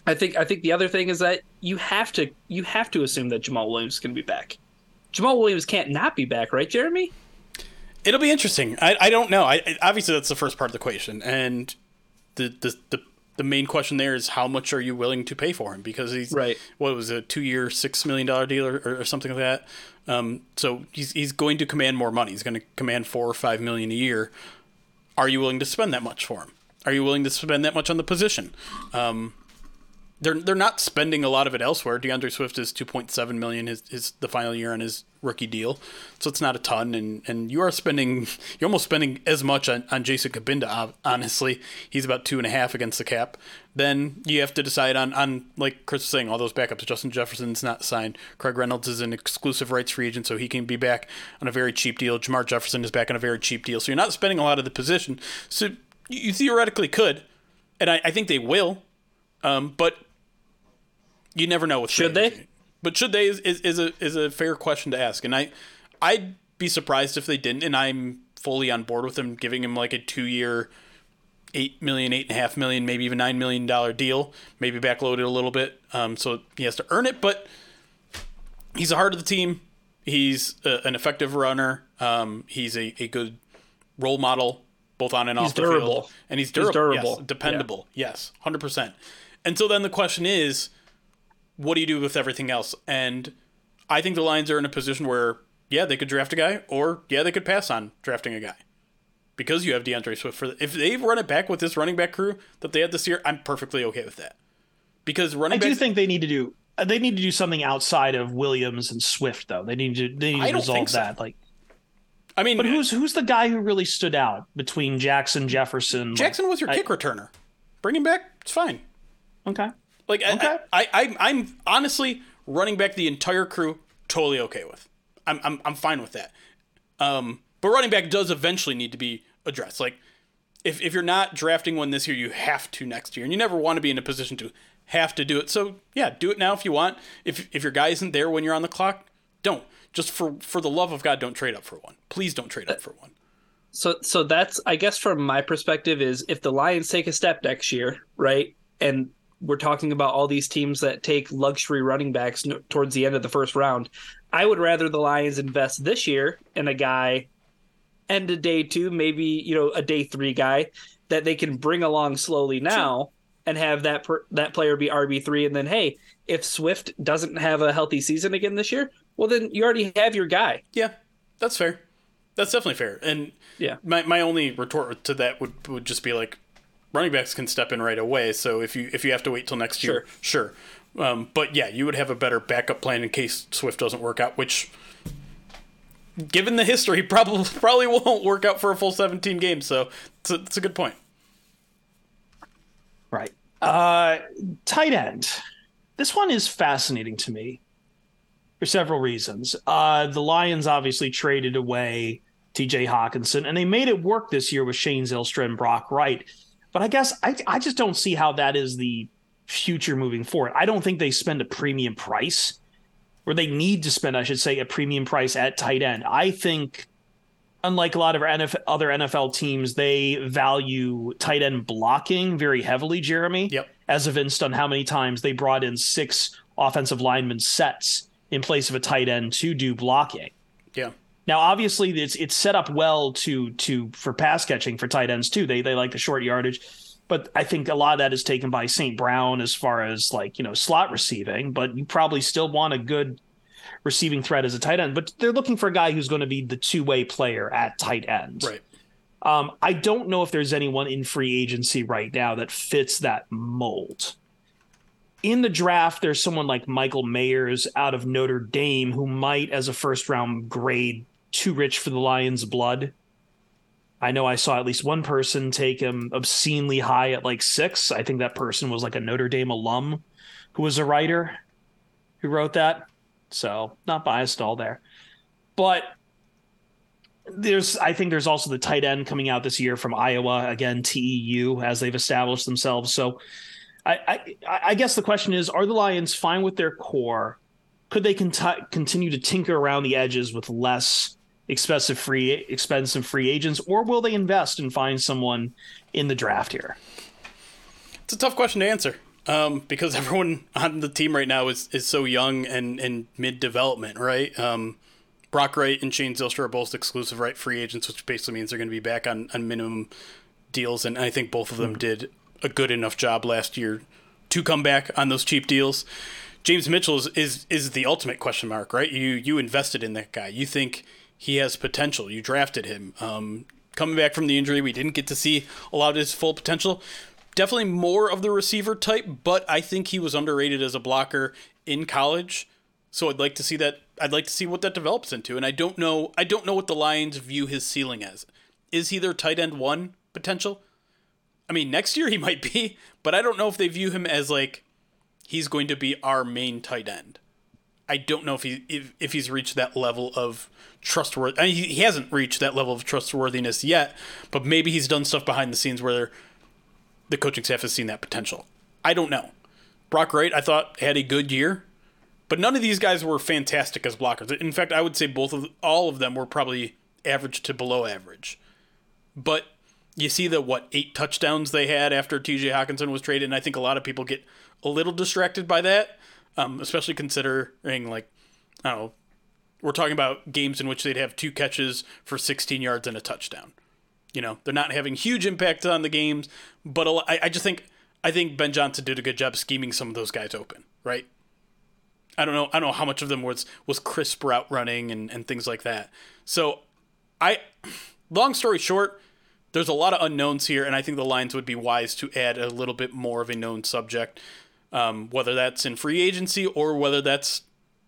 I think I think the other thing is that you have to you have to assume that Jamaal Williams is going to be back. Jamaal Williams can't not be back, right, Jeremy? It'll be interesting. I, I don't know. I, obviously that's the first part of the equation, and the, the the the main question there is how much are you willing to pay for him because he's right. What was a two year six million dollar deal or, or, something like that. Um, so he's he's going to command more money. He's going to command four or five million a year. Are you willing to spend that much for him? Are you willing to spend that much on the position? Um, they're they're not spending a lot of it elsewhere. DeAndre Swift is two point seven million is, is the final year on his rookie deal, so it's not a ton. And, and you are spending you're almost spending as much on, on Jason Cabinda. Honestly, he's about two and a half against the cap. Then you have to decide on on like Chris was saying, all those backups. Justin Jefferson's not signed. Craig Reynolds is an exclusive rights free agent, so he can be back on a very cheap deal. Jermar Jefferson is back on a very cheap deal, so you're not spending a lot of the position. So you theoretically could, and I, I think they will. Um, but you never know with should they? But should they is, is, is a is a fair question to ask, and I I'd be surprised if they didn't, and I'm fully on board with them giving him like a two year, eight million, eight and a half million, maybe even nine million dollar deal, maybe backloaded a little bit, um, so he has to earn it. But he's a heart of the team. He's a, an effective runner. Um, he's a, a good role model, both on and he's off the durable. field, and he's durable. He's durable. Yes, dependable. Yeah. Yes, hundred percent. And so then the question is what do you do with everything else? And I think the Lions are in a position where, yeah, they could draft a guy, or yeah, they could pass on drafting a guy because you have D'Andre Swift. For if they run it back with this running back crew that they had this year, I'm perfectly okay with that. Because running, I do think they need to do uh, they need to do something outside of Williams and Swift though. They need to they need to resolve so. that. Like, I mean, but who's who's the guy who really stood out between Jackson Jefferson? Jackson was your I, kick returner. Bring him back. It's fine. Okay. Like okay. I, I, I am honestly running back the entire crew totally okay with. I'm I'm I'm fine with that. Um, but running back does eventually need to be addressed. Like if if you're not drafting one this year, you have to next year, and you never want to be in a position to have to do it. So yeah, do it now if you want. If if your guy isn't there when you're on the clock, don't. Just for for the love of God, don't trade up for one. Please don't trade up for one. So so that's I guess from my perspective is if the Lions take a step next year, right, and we're talking about all these teams that take luxury running backs towards the end of the first round. I would rather the Lions invest this year in a guy end of day two, maybe you know a day three guy that they can bring along slowly now sure. and have that per, that player be RB three, and then hey, if Swift doesn't have a healthy season again this year, well then you already have your guy. Yeah, that's fair. That's definitely fair. And yeah, my my only retort to that would would just be like running backs can step in right away. So if you if you have to wait till next sure. year, sure. Um, but yeah, you would have a better backup plan in case Swift doesn't work out, which, given the history, (laughs) probably probably won't work out for a full 17 games. So it's a, it's a good point. Right. Uh, tight end. This one is fascinating to me for several reasons. Uh, the Lions obviously traded away TJ Hockenson, and they made it work this year with Shane Zylstra and Brock Wright. But I guess I I just don't see how that is the future moving forward. I don't think they spend a premium price, or they need to spend, I should say, a premium price at tight end. I think, unlike a lot of NFL, other NFL teams, they value tight end blocking very heavily. Jeremy, Yep. as evinced on how many times they brought in six offensive lineman sets in place of a tight end to do blocking. Yeah. Now, obviously, it's it's set up well to to for pass catching for tight ends too. They they like the short yardage, but I think a lot of that is taken by St. Brown as far as like you know slot receiving. But you probably still want a good receiving threat as a tight end. But they're looking for a guy who's going to be the two way player at tight end. Right. Um, I don't know if there's anyone in free agency right now that fits that mold. In the draft, there's someone like Michael Mayers out of Notre Dame who might, as a first round grade, too rich for the Lions' blood. I know I saw at least one person take him obscenely high at like six. I think that person was like a Notre Dame alum who was a writer who wrote that. So, not biased at all there. But there's I think there's also the tight end coming out this year from Iowa again TEU as they've established themselves. So I I, I guess the question is are the Lions fine with their core? Could they cont- continue to tinker around the edges with less expensive free expensive free agents or will they invest and find someone in the draft here? It's a tough question to answer. Um, because (laughs) everyone on the team right now is, is so young and, and mid development, right? Um, Brock Wright and Shane Zylstra are both exclusive right free agents, which basically means they're going to be back on, on minimum deals. And I think both of them did a good enough job last year to come back on those cheap deals. James Mitchell is, is, is the ultimate question mark, right? You you invested in that guy. You think he has potential. You drafted him. Um, coming back from the injury, we didn't get to see a lot of his full potential. Definitely more of the receiver type, but I think he was underrated as a blocker in college. So I'd like to see that. I'd like to see what that develops into. And I don't know. I don't know what the Lions view his ceiling as. Is he their tight end one potential? I mean, next year he might be, but I don't know if they view him as like he's going to be our main tight end. I don't know if he if, if he's reached that level of trustworthy. I mean, he, he hasn't reached that level of trustworthiness yet, but maybe he's done stuff behind the scenes where the coaching staff has seen that potential. I don't know. Brock Wright, I thought had a good year, but none of these guys were fantastic as blockers. In fact, I would say both of all of them were probably average to below average. But you see the what eight touchdowns they had after T.J. Hockenson was traded, and I think a lot of people get a little distracted by that, um, especially considering like I don't know, we're talking about games in which they'd have two catches for 16 yards and a touchdown. You know, they're not having huge impact on the games, but a lo- I, I just think I think Ben Johnson did a good job scheming some of those guys open, right? I don't know. I don't know how much of them was was crisp route running and, and things like that. So, I, long story short, there's a lot of unknowns here, and I think the Lions would be wise to add a little bit more of a known subject, um, whether that's in free agency or whether that's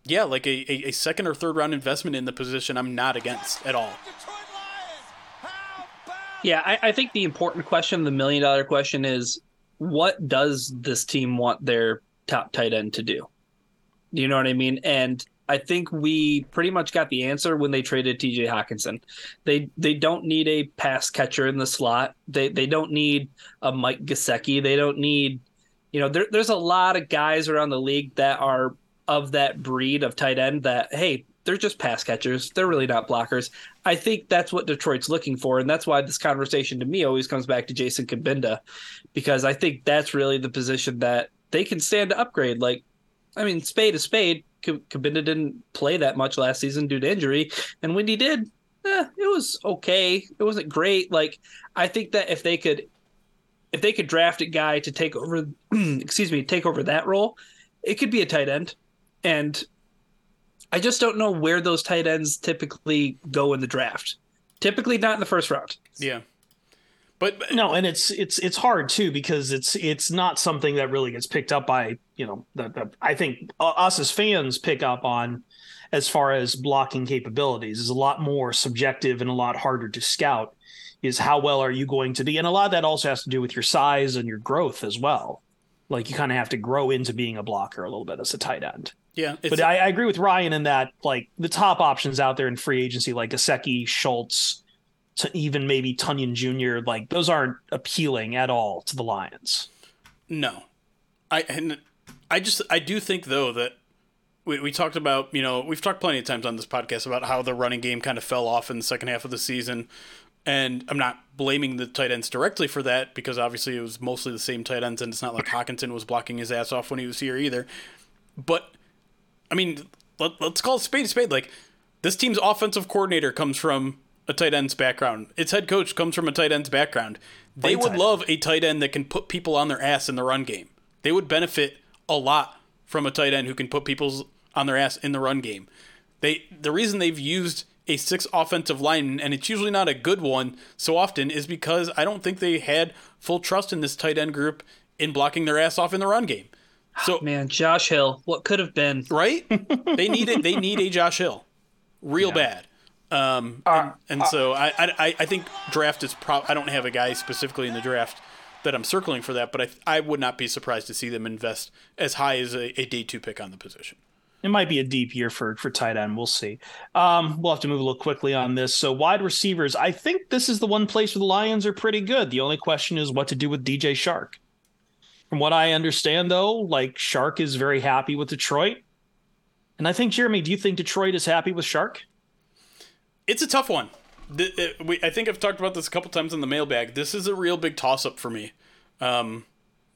yeah, like a, a, a second or third round investment in the position. I'm not against at all. Yeah, I, I think the important question, the million dollar question is what does this team want their top tight end to do? You know what I mean? And I think we pretty much got the answer when they traded TJ Hockenson. They they don't need a pass catcher in the slot. They they don't need a Mike Gesicki. They don't need you know, there, there's a lot of guys around the league that are of that breed of tight end that, hey, they're just pass catchers. They're really not blockers. I think that's what Detroit's looking for. And that's why this conversation to me always comes back to Jason Cabinda, because I think that's really the position that they can stand to upgrade. Like, I mean, spade to spade, Kabinda didn't play that much last season due to injury. And when he did, eh, it was okay. It wasn't great. Like, I think that if they could, if they could draft a guy to take over, (clears throat) excuse me, take over that role, it could be a tight end. And I just don't know where those tight ends typically go in the draft. Typically not in the first round. Yeah. But no, and it's it's it's hard too because it's it's not something that really gets picked up by you know the, the I think us as fans pick up on as far as blocking capabilities is a lot more subjective and a lot harder to scout. Is how well are you going to be, and a lot of that also has to do with your size and your growth as well. Like you kind of have to grow into being a blocker a little bit as a tight end. Yeah, but I, I, agree with Ryan in that like the top options out there in free agency, like Gesicki, Schultz, to even maybe Tonyan Jr. Like those aren't appealing at all to the Lions. No, I and I just I do think though that we, we talked about you know we've talked plenty of times on this podcast about how the running game kind of fell off in the second half of the season, and I'm not blaming the tight ends directly for that because obviously it was mostly the same tight ends and it's not like Hockenson was blocking his ass off when he was here either, but I mean let, let's call it spade a spade like this team's offensive coordinator comes from a tight end's background. Its head coach comes from a tight end's background. They would love a tight end that can put people on their ass in the run game. They would benefit a lot from a tight end who can put people on their ass in the run game. They the reason they've used a six offensive line and it's usually not a good one so often is because I don't think they had full trust in this tight end group in blocking their ass off in the run game. So (sighs) Man, Josh Hill, what could have been? right? they (laughs) need it. They need a Josh Hill, real bad. Um, and, and so I, I I think draft is pro. I don't have a guy specifically in the draft that I'm circling for that, but I I would not be surprised to see them invest as high as a, a day two pick on the position. It might be a deep year for for tight end. We'll see. Um, we'll have to move a little quickly on this. So wide receivers, I think this is the one place where the Lions are pretty good. The only question is what to do with DJ Chark. From what I understand, though, like Chark is very happy with Detroit, and I think Jeremy, do you think Detroit is happy with Chark? It's a tough one. The, the, we, I think I've talked about this a couple times in the mailbag. This is a real big toss up for me, um,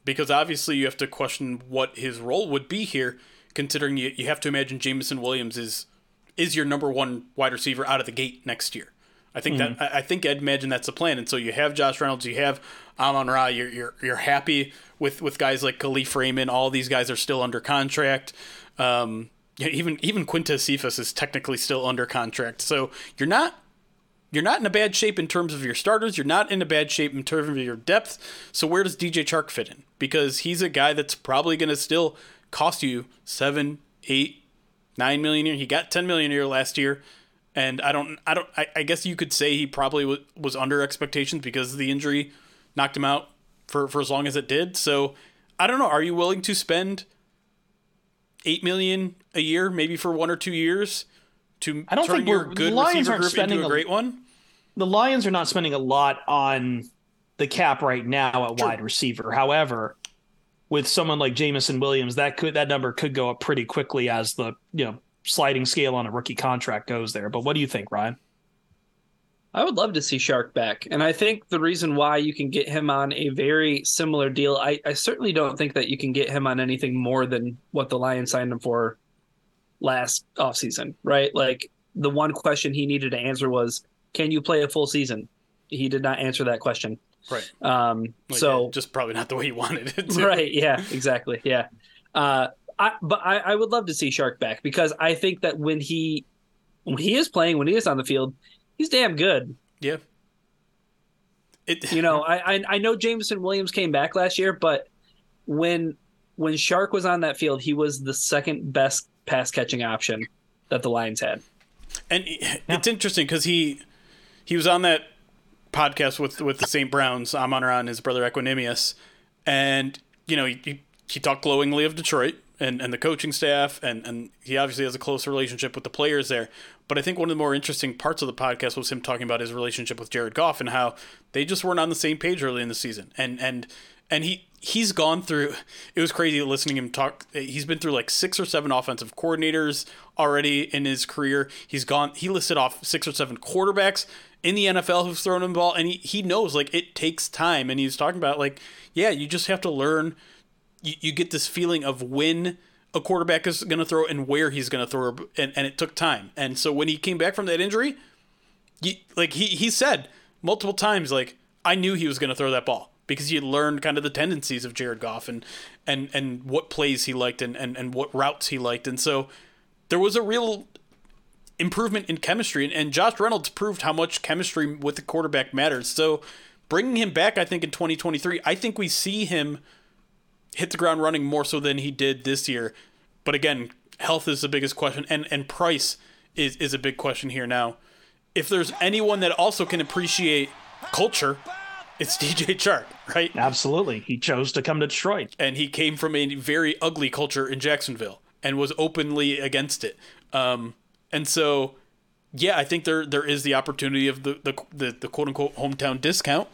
because obviously you have to question what his role would be here, considering you, you have to imagine Jameson Williams is is your number one wide receiver out of the gate next year. I think that I think I'd imagine that's the plan. And so you have Josh Reynolds, you have Amon Ra. You're you're you're happy with with guys like Kalif Raymond. All these guys are still under contract. Um, even even Quintez Cephas is technically still under contract. So you're not you're not in a bad shape in terms of your starters. You're not in a bad shape in terms of your depth. So where does DJ Chark fit in? Because he's a guy that's probably going to still cost you seven, eight, nine million a year. He got ten million a year last year, and I don't, I don't, I, I guess you could say he probably w- was under expectations because the injury knocked him out for for as long as it did. So I don't know. Are you willing to spend eight million a year, maybe for one or two years, to I don't turn think your good Lions receiver group spending into a a- great one? the Lions are not spending a lot on the cap right now at wide receiver. However, with someone like Jameson Williams, that could that number could go up pretty quickly as the you know sliding scale on a rookie contract goes there. But what do you think, Ryan? I would love to see Chark back. And I think the reason why you can get him on a very similar deal, I, I certainly don't think that you can get him on anything more than what the Lions signed him for last offseason, right? Like the one question he needed to answer was, can you play a full season? He did not answer that question. Right. Um, Like, so just probably not the way he wanted it. To. right yeah exactly yeah uh I, but I, I would love to see Chark back because i think that when he when he is playing when he is on the field he's damn good Yeah. It, you know (laughs) I, I i know jameson williams came back last year but when when Chark was on that field he was the second best pass catching option that the lions had And it's interesting because he he was on that podcast with with the St. Browns, Amon Ra and his brother Equanimous, and you know he, he, talked glowingly of Detroit and, and the coaching staff, and, and he obviously has a close relationship with the players there. But I think one of the more interesting parts of the podcast was him talking about his relationship with Jared Goff and how they just weren't on the same page early in the season, and and and he he's gone through it was crazy listening him talk. He's been through like six or seven offensive coordinators already in his career. He's gone he listed off six or seven quarterbacks in the NFL who've thrown him the ball and he, he knows like it takes time and he's talking about like yeah you just have to learn. You, you get this feeling of when a quarterback is going to throw and where he's going to throw and, and it took time. And so when he came back from that injury you, like he, he said multiple times like I knew he was going to throw that ball because he had learned kind of the tendencies of Jared Goff and and and what plays he liked and and, and what routes he liked. And so there was a real improvement in chemistry and, and Josh Reynolds proved how much chemistry with the quarterback matters so bringing him back I think in 2023 I think we see him hit the ground running more so than he did this year but again health is the biggest question and and price is is a big question here now if there's anyone that also can appreciate culture it's DJ Chark, right? Absolutely, he chose to come to Detroit. And he came from a very ugly culture in Jacksonville and was openly against it. Um, and so yeah, I think there there is the opportunity of the the the, the quote unquote hometown discount,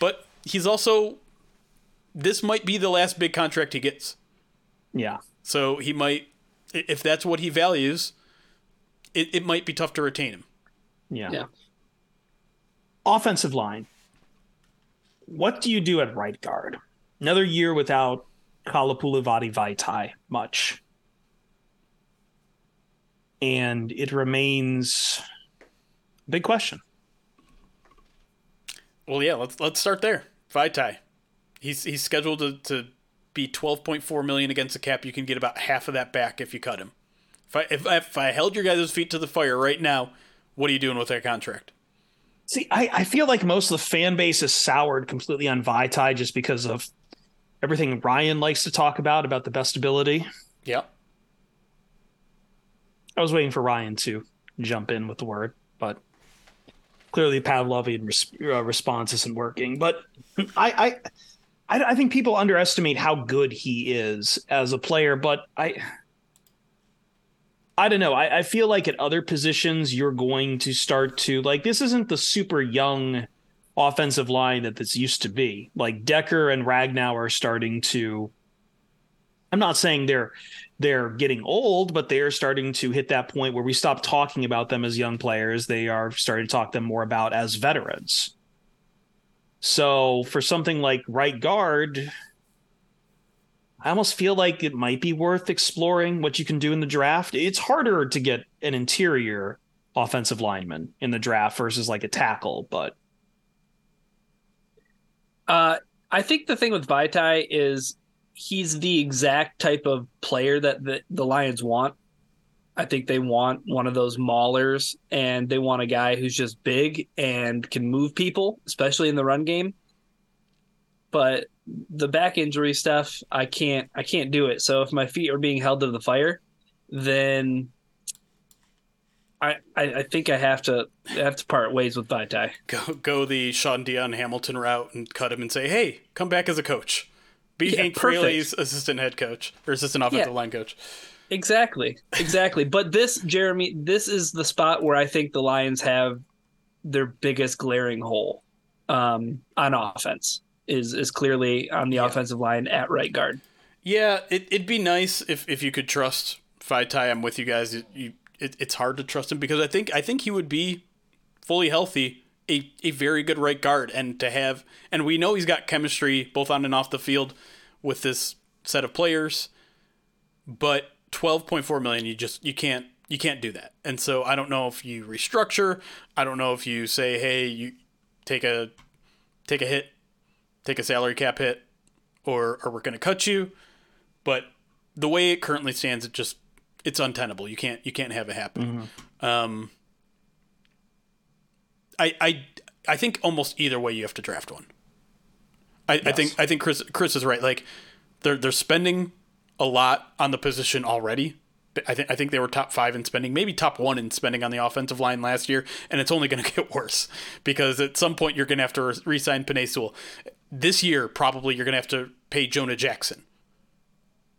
but he's also this might be the last big contract he gets. Yeah. So he might if that's what he values, it, it might be tough to retain him. Yeah. Yeah. Offensive line. What do you do at right guard? Another year without Halapoulivaati Vaitai much. And it remains a big question. Well, yeah, let's let's start there. Vaitai, he's he's scheduled to, to be twelve point four million against the cap. You can get about half of that back if you cut him. If I if, if I held your guys' feet to the fire right now, what are you doing with that contract? See, I, I feel like most of the fan base is soured completely on Vaitai just because of everything Ryan likes to talk about about the best ability. Yeah. I was waiting for Ryan to jump in with the word, but clearly Pavlovian res- uh, response isn't working. But I, I, I, think people underestimate how good he is as a player. But I, I don't know. I, I feel like at other positions you're going to start to like this isn't the super young offensive line that this used to be. Like Decker and Ragnow are starting to. I'm not saying they're they're getting old, but they are starting to hit that point where we stop talking about them as young players. They are starting to talk them more about as veterans. So for something like right guard, I almost feel like it might be worth exploring what you can do in the draft. It's harder to get an interior offensive lineman in the draft versus like a tackle, but Uh, I think the thing with Vaitai is he's the exact type of player that the, the Lions want. I think they want one of those maulers and they want a guy who's just big and can move people, especially in the run game. But the back injury stuff, I can't I can't do it. So if my feet are being held to the fire, then I I, think I have to I have to part ways with Vaitai. Go go the Shaun Dion Hamilton route and cut him and say, hey, come back as a coach. Be Yeah, Hank perfect. Fraley's assistant head coach or assistant offensive Yeah. line coach. Exactly. Exactly. but this, Jeremy, this is the spot where I think the Lions have their biggest glaring hole um, on offense. Is is clearly on the offensive line at right guard. Yeah, it, it'd be nice if, if you could trust Vaitai. I'm with you guys. It, you, it, it's hard to trust him because I think I think he would be fully healthy, a, a very good right guard, and to have and we know he's got chemistry both on and off the field with this set of players, but 12.4 million, you just you can't you can't do that. And so I don't know if you restructure. I don't know if you say, hey, you take a take a hit, take a salary cap hit, or or we're going to cut you. But the way it currently stands, it just it's untenable. You can't you can't have it happen. Um, I I I think almost either way you have to draft one. I, I think I think Chris Chris is right. Like they're they're spending a lot on the position already. I think I think they were top five in spending, maybe top one in spending on the offensive line last year, and it's only going (laughs) to get worse because at some point you're going to have to re- re-sign Penei Sewell. This year, probably you're going to have to pay Jonah Jackson.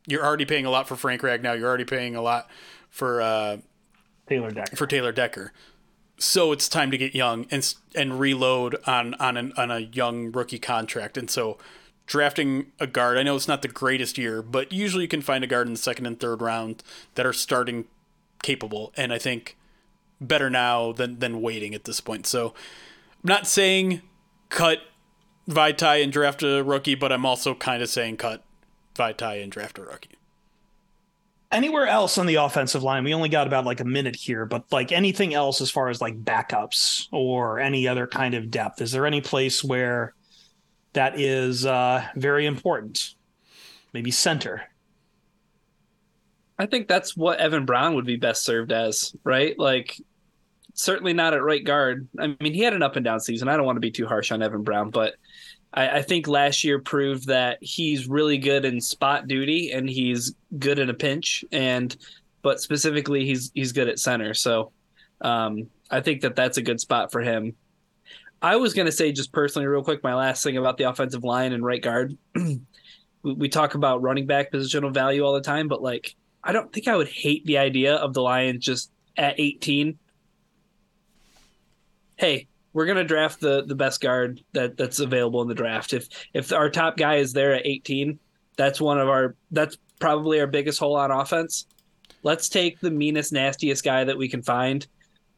You're already paying a lot for Frank Ragnow. You're already paying a lot for uh, Taylor Decker. for Taylor Decker. So it's time to get young and and reload on on an, on a young rookie contract. And so drafting a guard, I know it's not the greatest year, but usually you can find a guard in the second and third round that are starting capable. And I think better now than than waiting at this point. So I'm not saying cut Vaitai and draft a rookie, but I'm also kind of saying cut Vaitai and draft a rookie. Anywhere else on the offensive line, we only got about like a minute here, but like anything else as far as like backups or any other kind of depth, is there any place where that is uh, very important? Maybe center. I think that's what Evan Brown would be best served as, right? Like, certainly not at right guard. I mean, he had an up and down season. I don't want to be too harsh on Evan Brown, but I, I think last year proved that he's really good in spot duty and he's good in a pinch, and but specifically he's he's good at center. So um, I think that that's a good spot for him. I was going to say just personally, real quick, my last thing about the offensive line and right guard. (clears throat) we, we talk about running back positional value all the time, but like I don't think I would hate the idea of the Lions just at 18 hey, we're gonna draft the the best guard that that's available in the draft. If if our top guy is there at 18, that's one of our that's probably our biggest hole on offense. Let's take the meanest, nastiest guy that we can find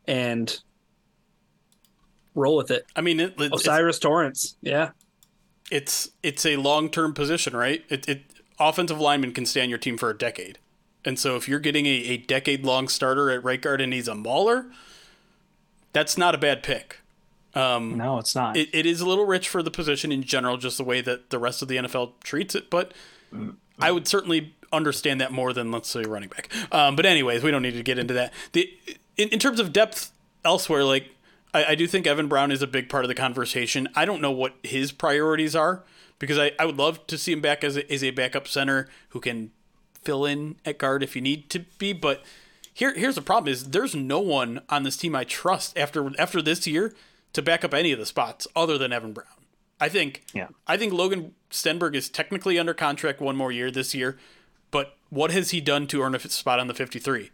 and roll with it. I mean, it, it's, O'Cyrus Torrence, yeah. it's it's a long term position, right? It, it offensive lineman can stay on your team for a decade, and so if you're getting a, a decade long starter at right guard and he's a mauler, that's not a bad pick. Um, No, it's not. it, it is a little rich for the position in general, just the way that the rest of the NFL treats it. But I would certainly understand that more than let's say running back. Um, but anyways, we don't need to get into that. The in, in terms of depth elsewhere, like I, I do think Evan Brown is a big part of the conversation. I don't know what his priorities are because I, I would love to see him back as a, as a backup center who can fill in at guard if you need to be, but. Here, here's the problem: is there's no one on this team I trust after after this year to back up any of the spots other than Evan Brown. I think Yeah. I think Logan Stenberg is technically under contract one more year this year, but what has he done to earn a spot on the 53?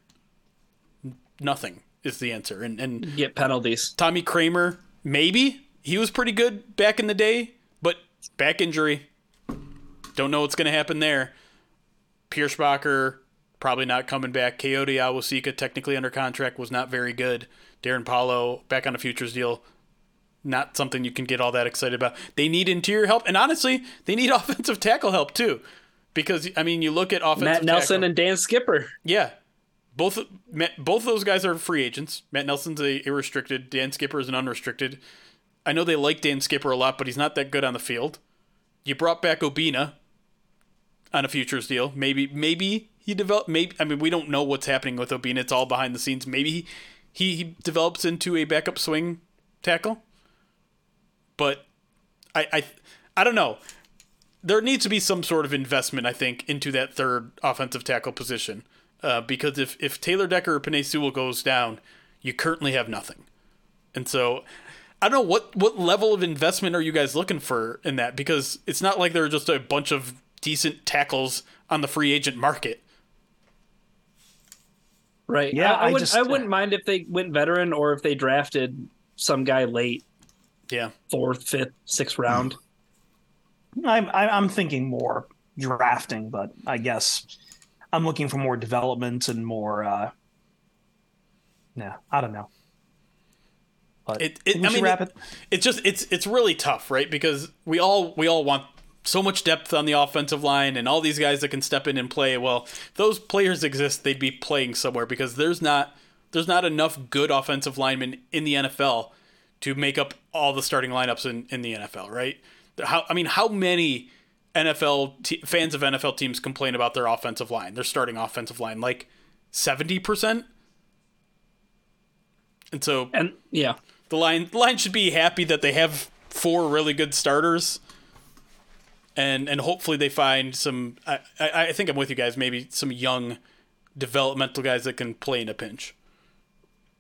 Nothing is the answer. And and Get penalties. Tommy Kramer, maybe he was pretty good back in the day, but back injury. Don't know what's going to happen there. Pierschbacher probably not coming back. Kayode Awosika technically under contract was not very good. Darrin Paulo back on a futures deal. Not something you can get all that excited about. They need interior help, and honestly, they need (laughs) offensive tackle help too, because I mean, you look at offensive Matt Nelson tackle- and Dan Skipper. yeah, both Matt, both those guys are free agents. Matt Nelson's a irrestricted. Dan Skipper is an unrestricted. I know they like Dan Skipper a lot, but he's not that good on the field. You brought back Obinna on a futures deal. Maybe maybe he developed. Maybe I mean we don't know what's happening with Obinna. It's all behind the scenes. Maybe he he, he develops into a backup swing tackle. But I I I don't know. There needs to be some sort of investment, I think, into that third offensive tackle position. Uh, because if, if Taylor Decker or Penei Sewell goes down, you currently have nothing. And so I don't know what, what level of investment are you guys looking for in that? Because it's not like there are just a bunch of decent tackles on the free agent market. Right. Yeah, I, I, I would, just- I wouldn't mind if they went veteran or if they drafted some guy late, Yeah. fourth, fifth, sixth round. I'm I'm I'm thinking more drafting, but I guess I'm looking for more development and more. uh Yeah, I don't know. But It, it, I mean, wrap it- it. it's just it's it's really tough, right? Because we all we all want so much depth on the offensive line and all these guys that can step in and play. Well, if those players exist, they'd be playing somewhere because there's not there's not enough good offensive linemen in the NFL to make up all the starting lineups in, in the NFL, right? How I mean, how many NFL te- fans of NFL teams complain about their offensive line, their starting offensive line, like seventy percent? And so And yeah, the line the line should be happy that they have four really good starters and and hopefully they find some I, I, I think I'm with you guys maybe some young developmental guys that can play in a pinch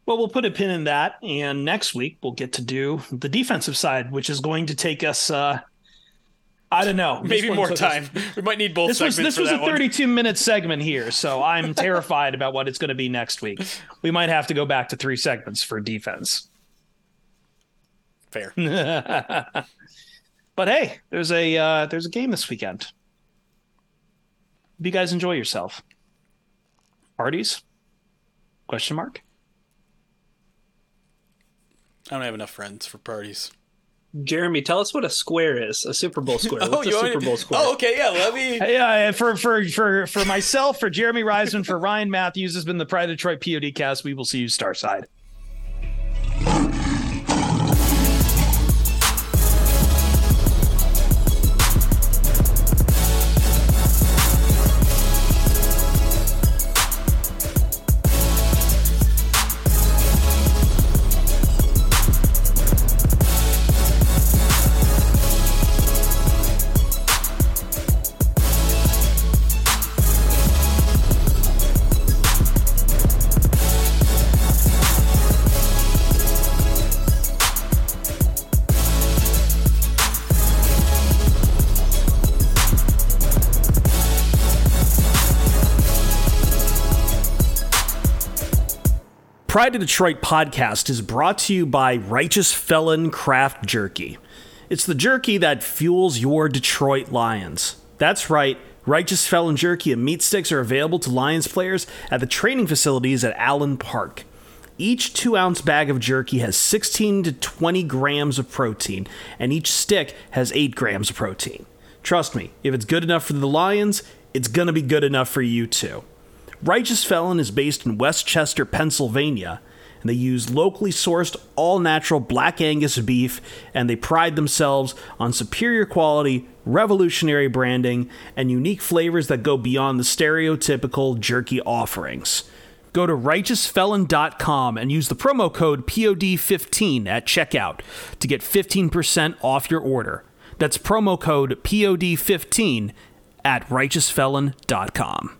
Well, we'll put a pin in that, and next week we'll get to do the defensive side, which is going to take us. uh I don't know. Maybe more took us- time we might need both This was this was a that one 32 minute segment here, so I'm (laughs) terrified about what it's going to be next week. We might have to go back to three segments for defense. fair (laughs) But hey, there's a uh, there's a game this weekend. Hope you guys enjoy yourself. Parties? Question mark. I don't have enough friends for parties Jeremy, tell us what a square is. A Super Bowl square. (laughs) Oh, What's a Super Bowl square? oh okay yeah let me (laughs) Yeah, for for for for myself, for Jeremy Reisman, for Ryan Matthews has been the Pride of Detroit POD cast. We will see you Starside. Pride of Detroit podcast is brought to you by Righteous Felon Craft Jerky. It's the jerky that fuels your Detroit Lions. That's right, Righteous Felon Jerky and meat sticks are available to Lions players at the training facilities at Allen Park. Each two ounce bag of jerky has 16 to 20 grams of protein, and each stick has 8 grams of protein. Trust me, if it's good enough for the Lions, it's gonna be good enough for you too. Righteous Felon is based in West Chester, Pennsylvania, and they use locally sourced, all natural black Angus beef, and they pride themselves on superior quality, revolutionary branding, and unique flavors that go beyond the stereotypical jerky offerings. Go to righteousfelon.com and use the promo code POD15 at checkout to get 15% off your order. That's promo code POD15 at righteousfelon.com.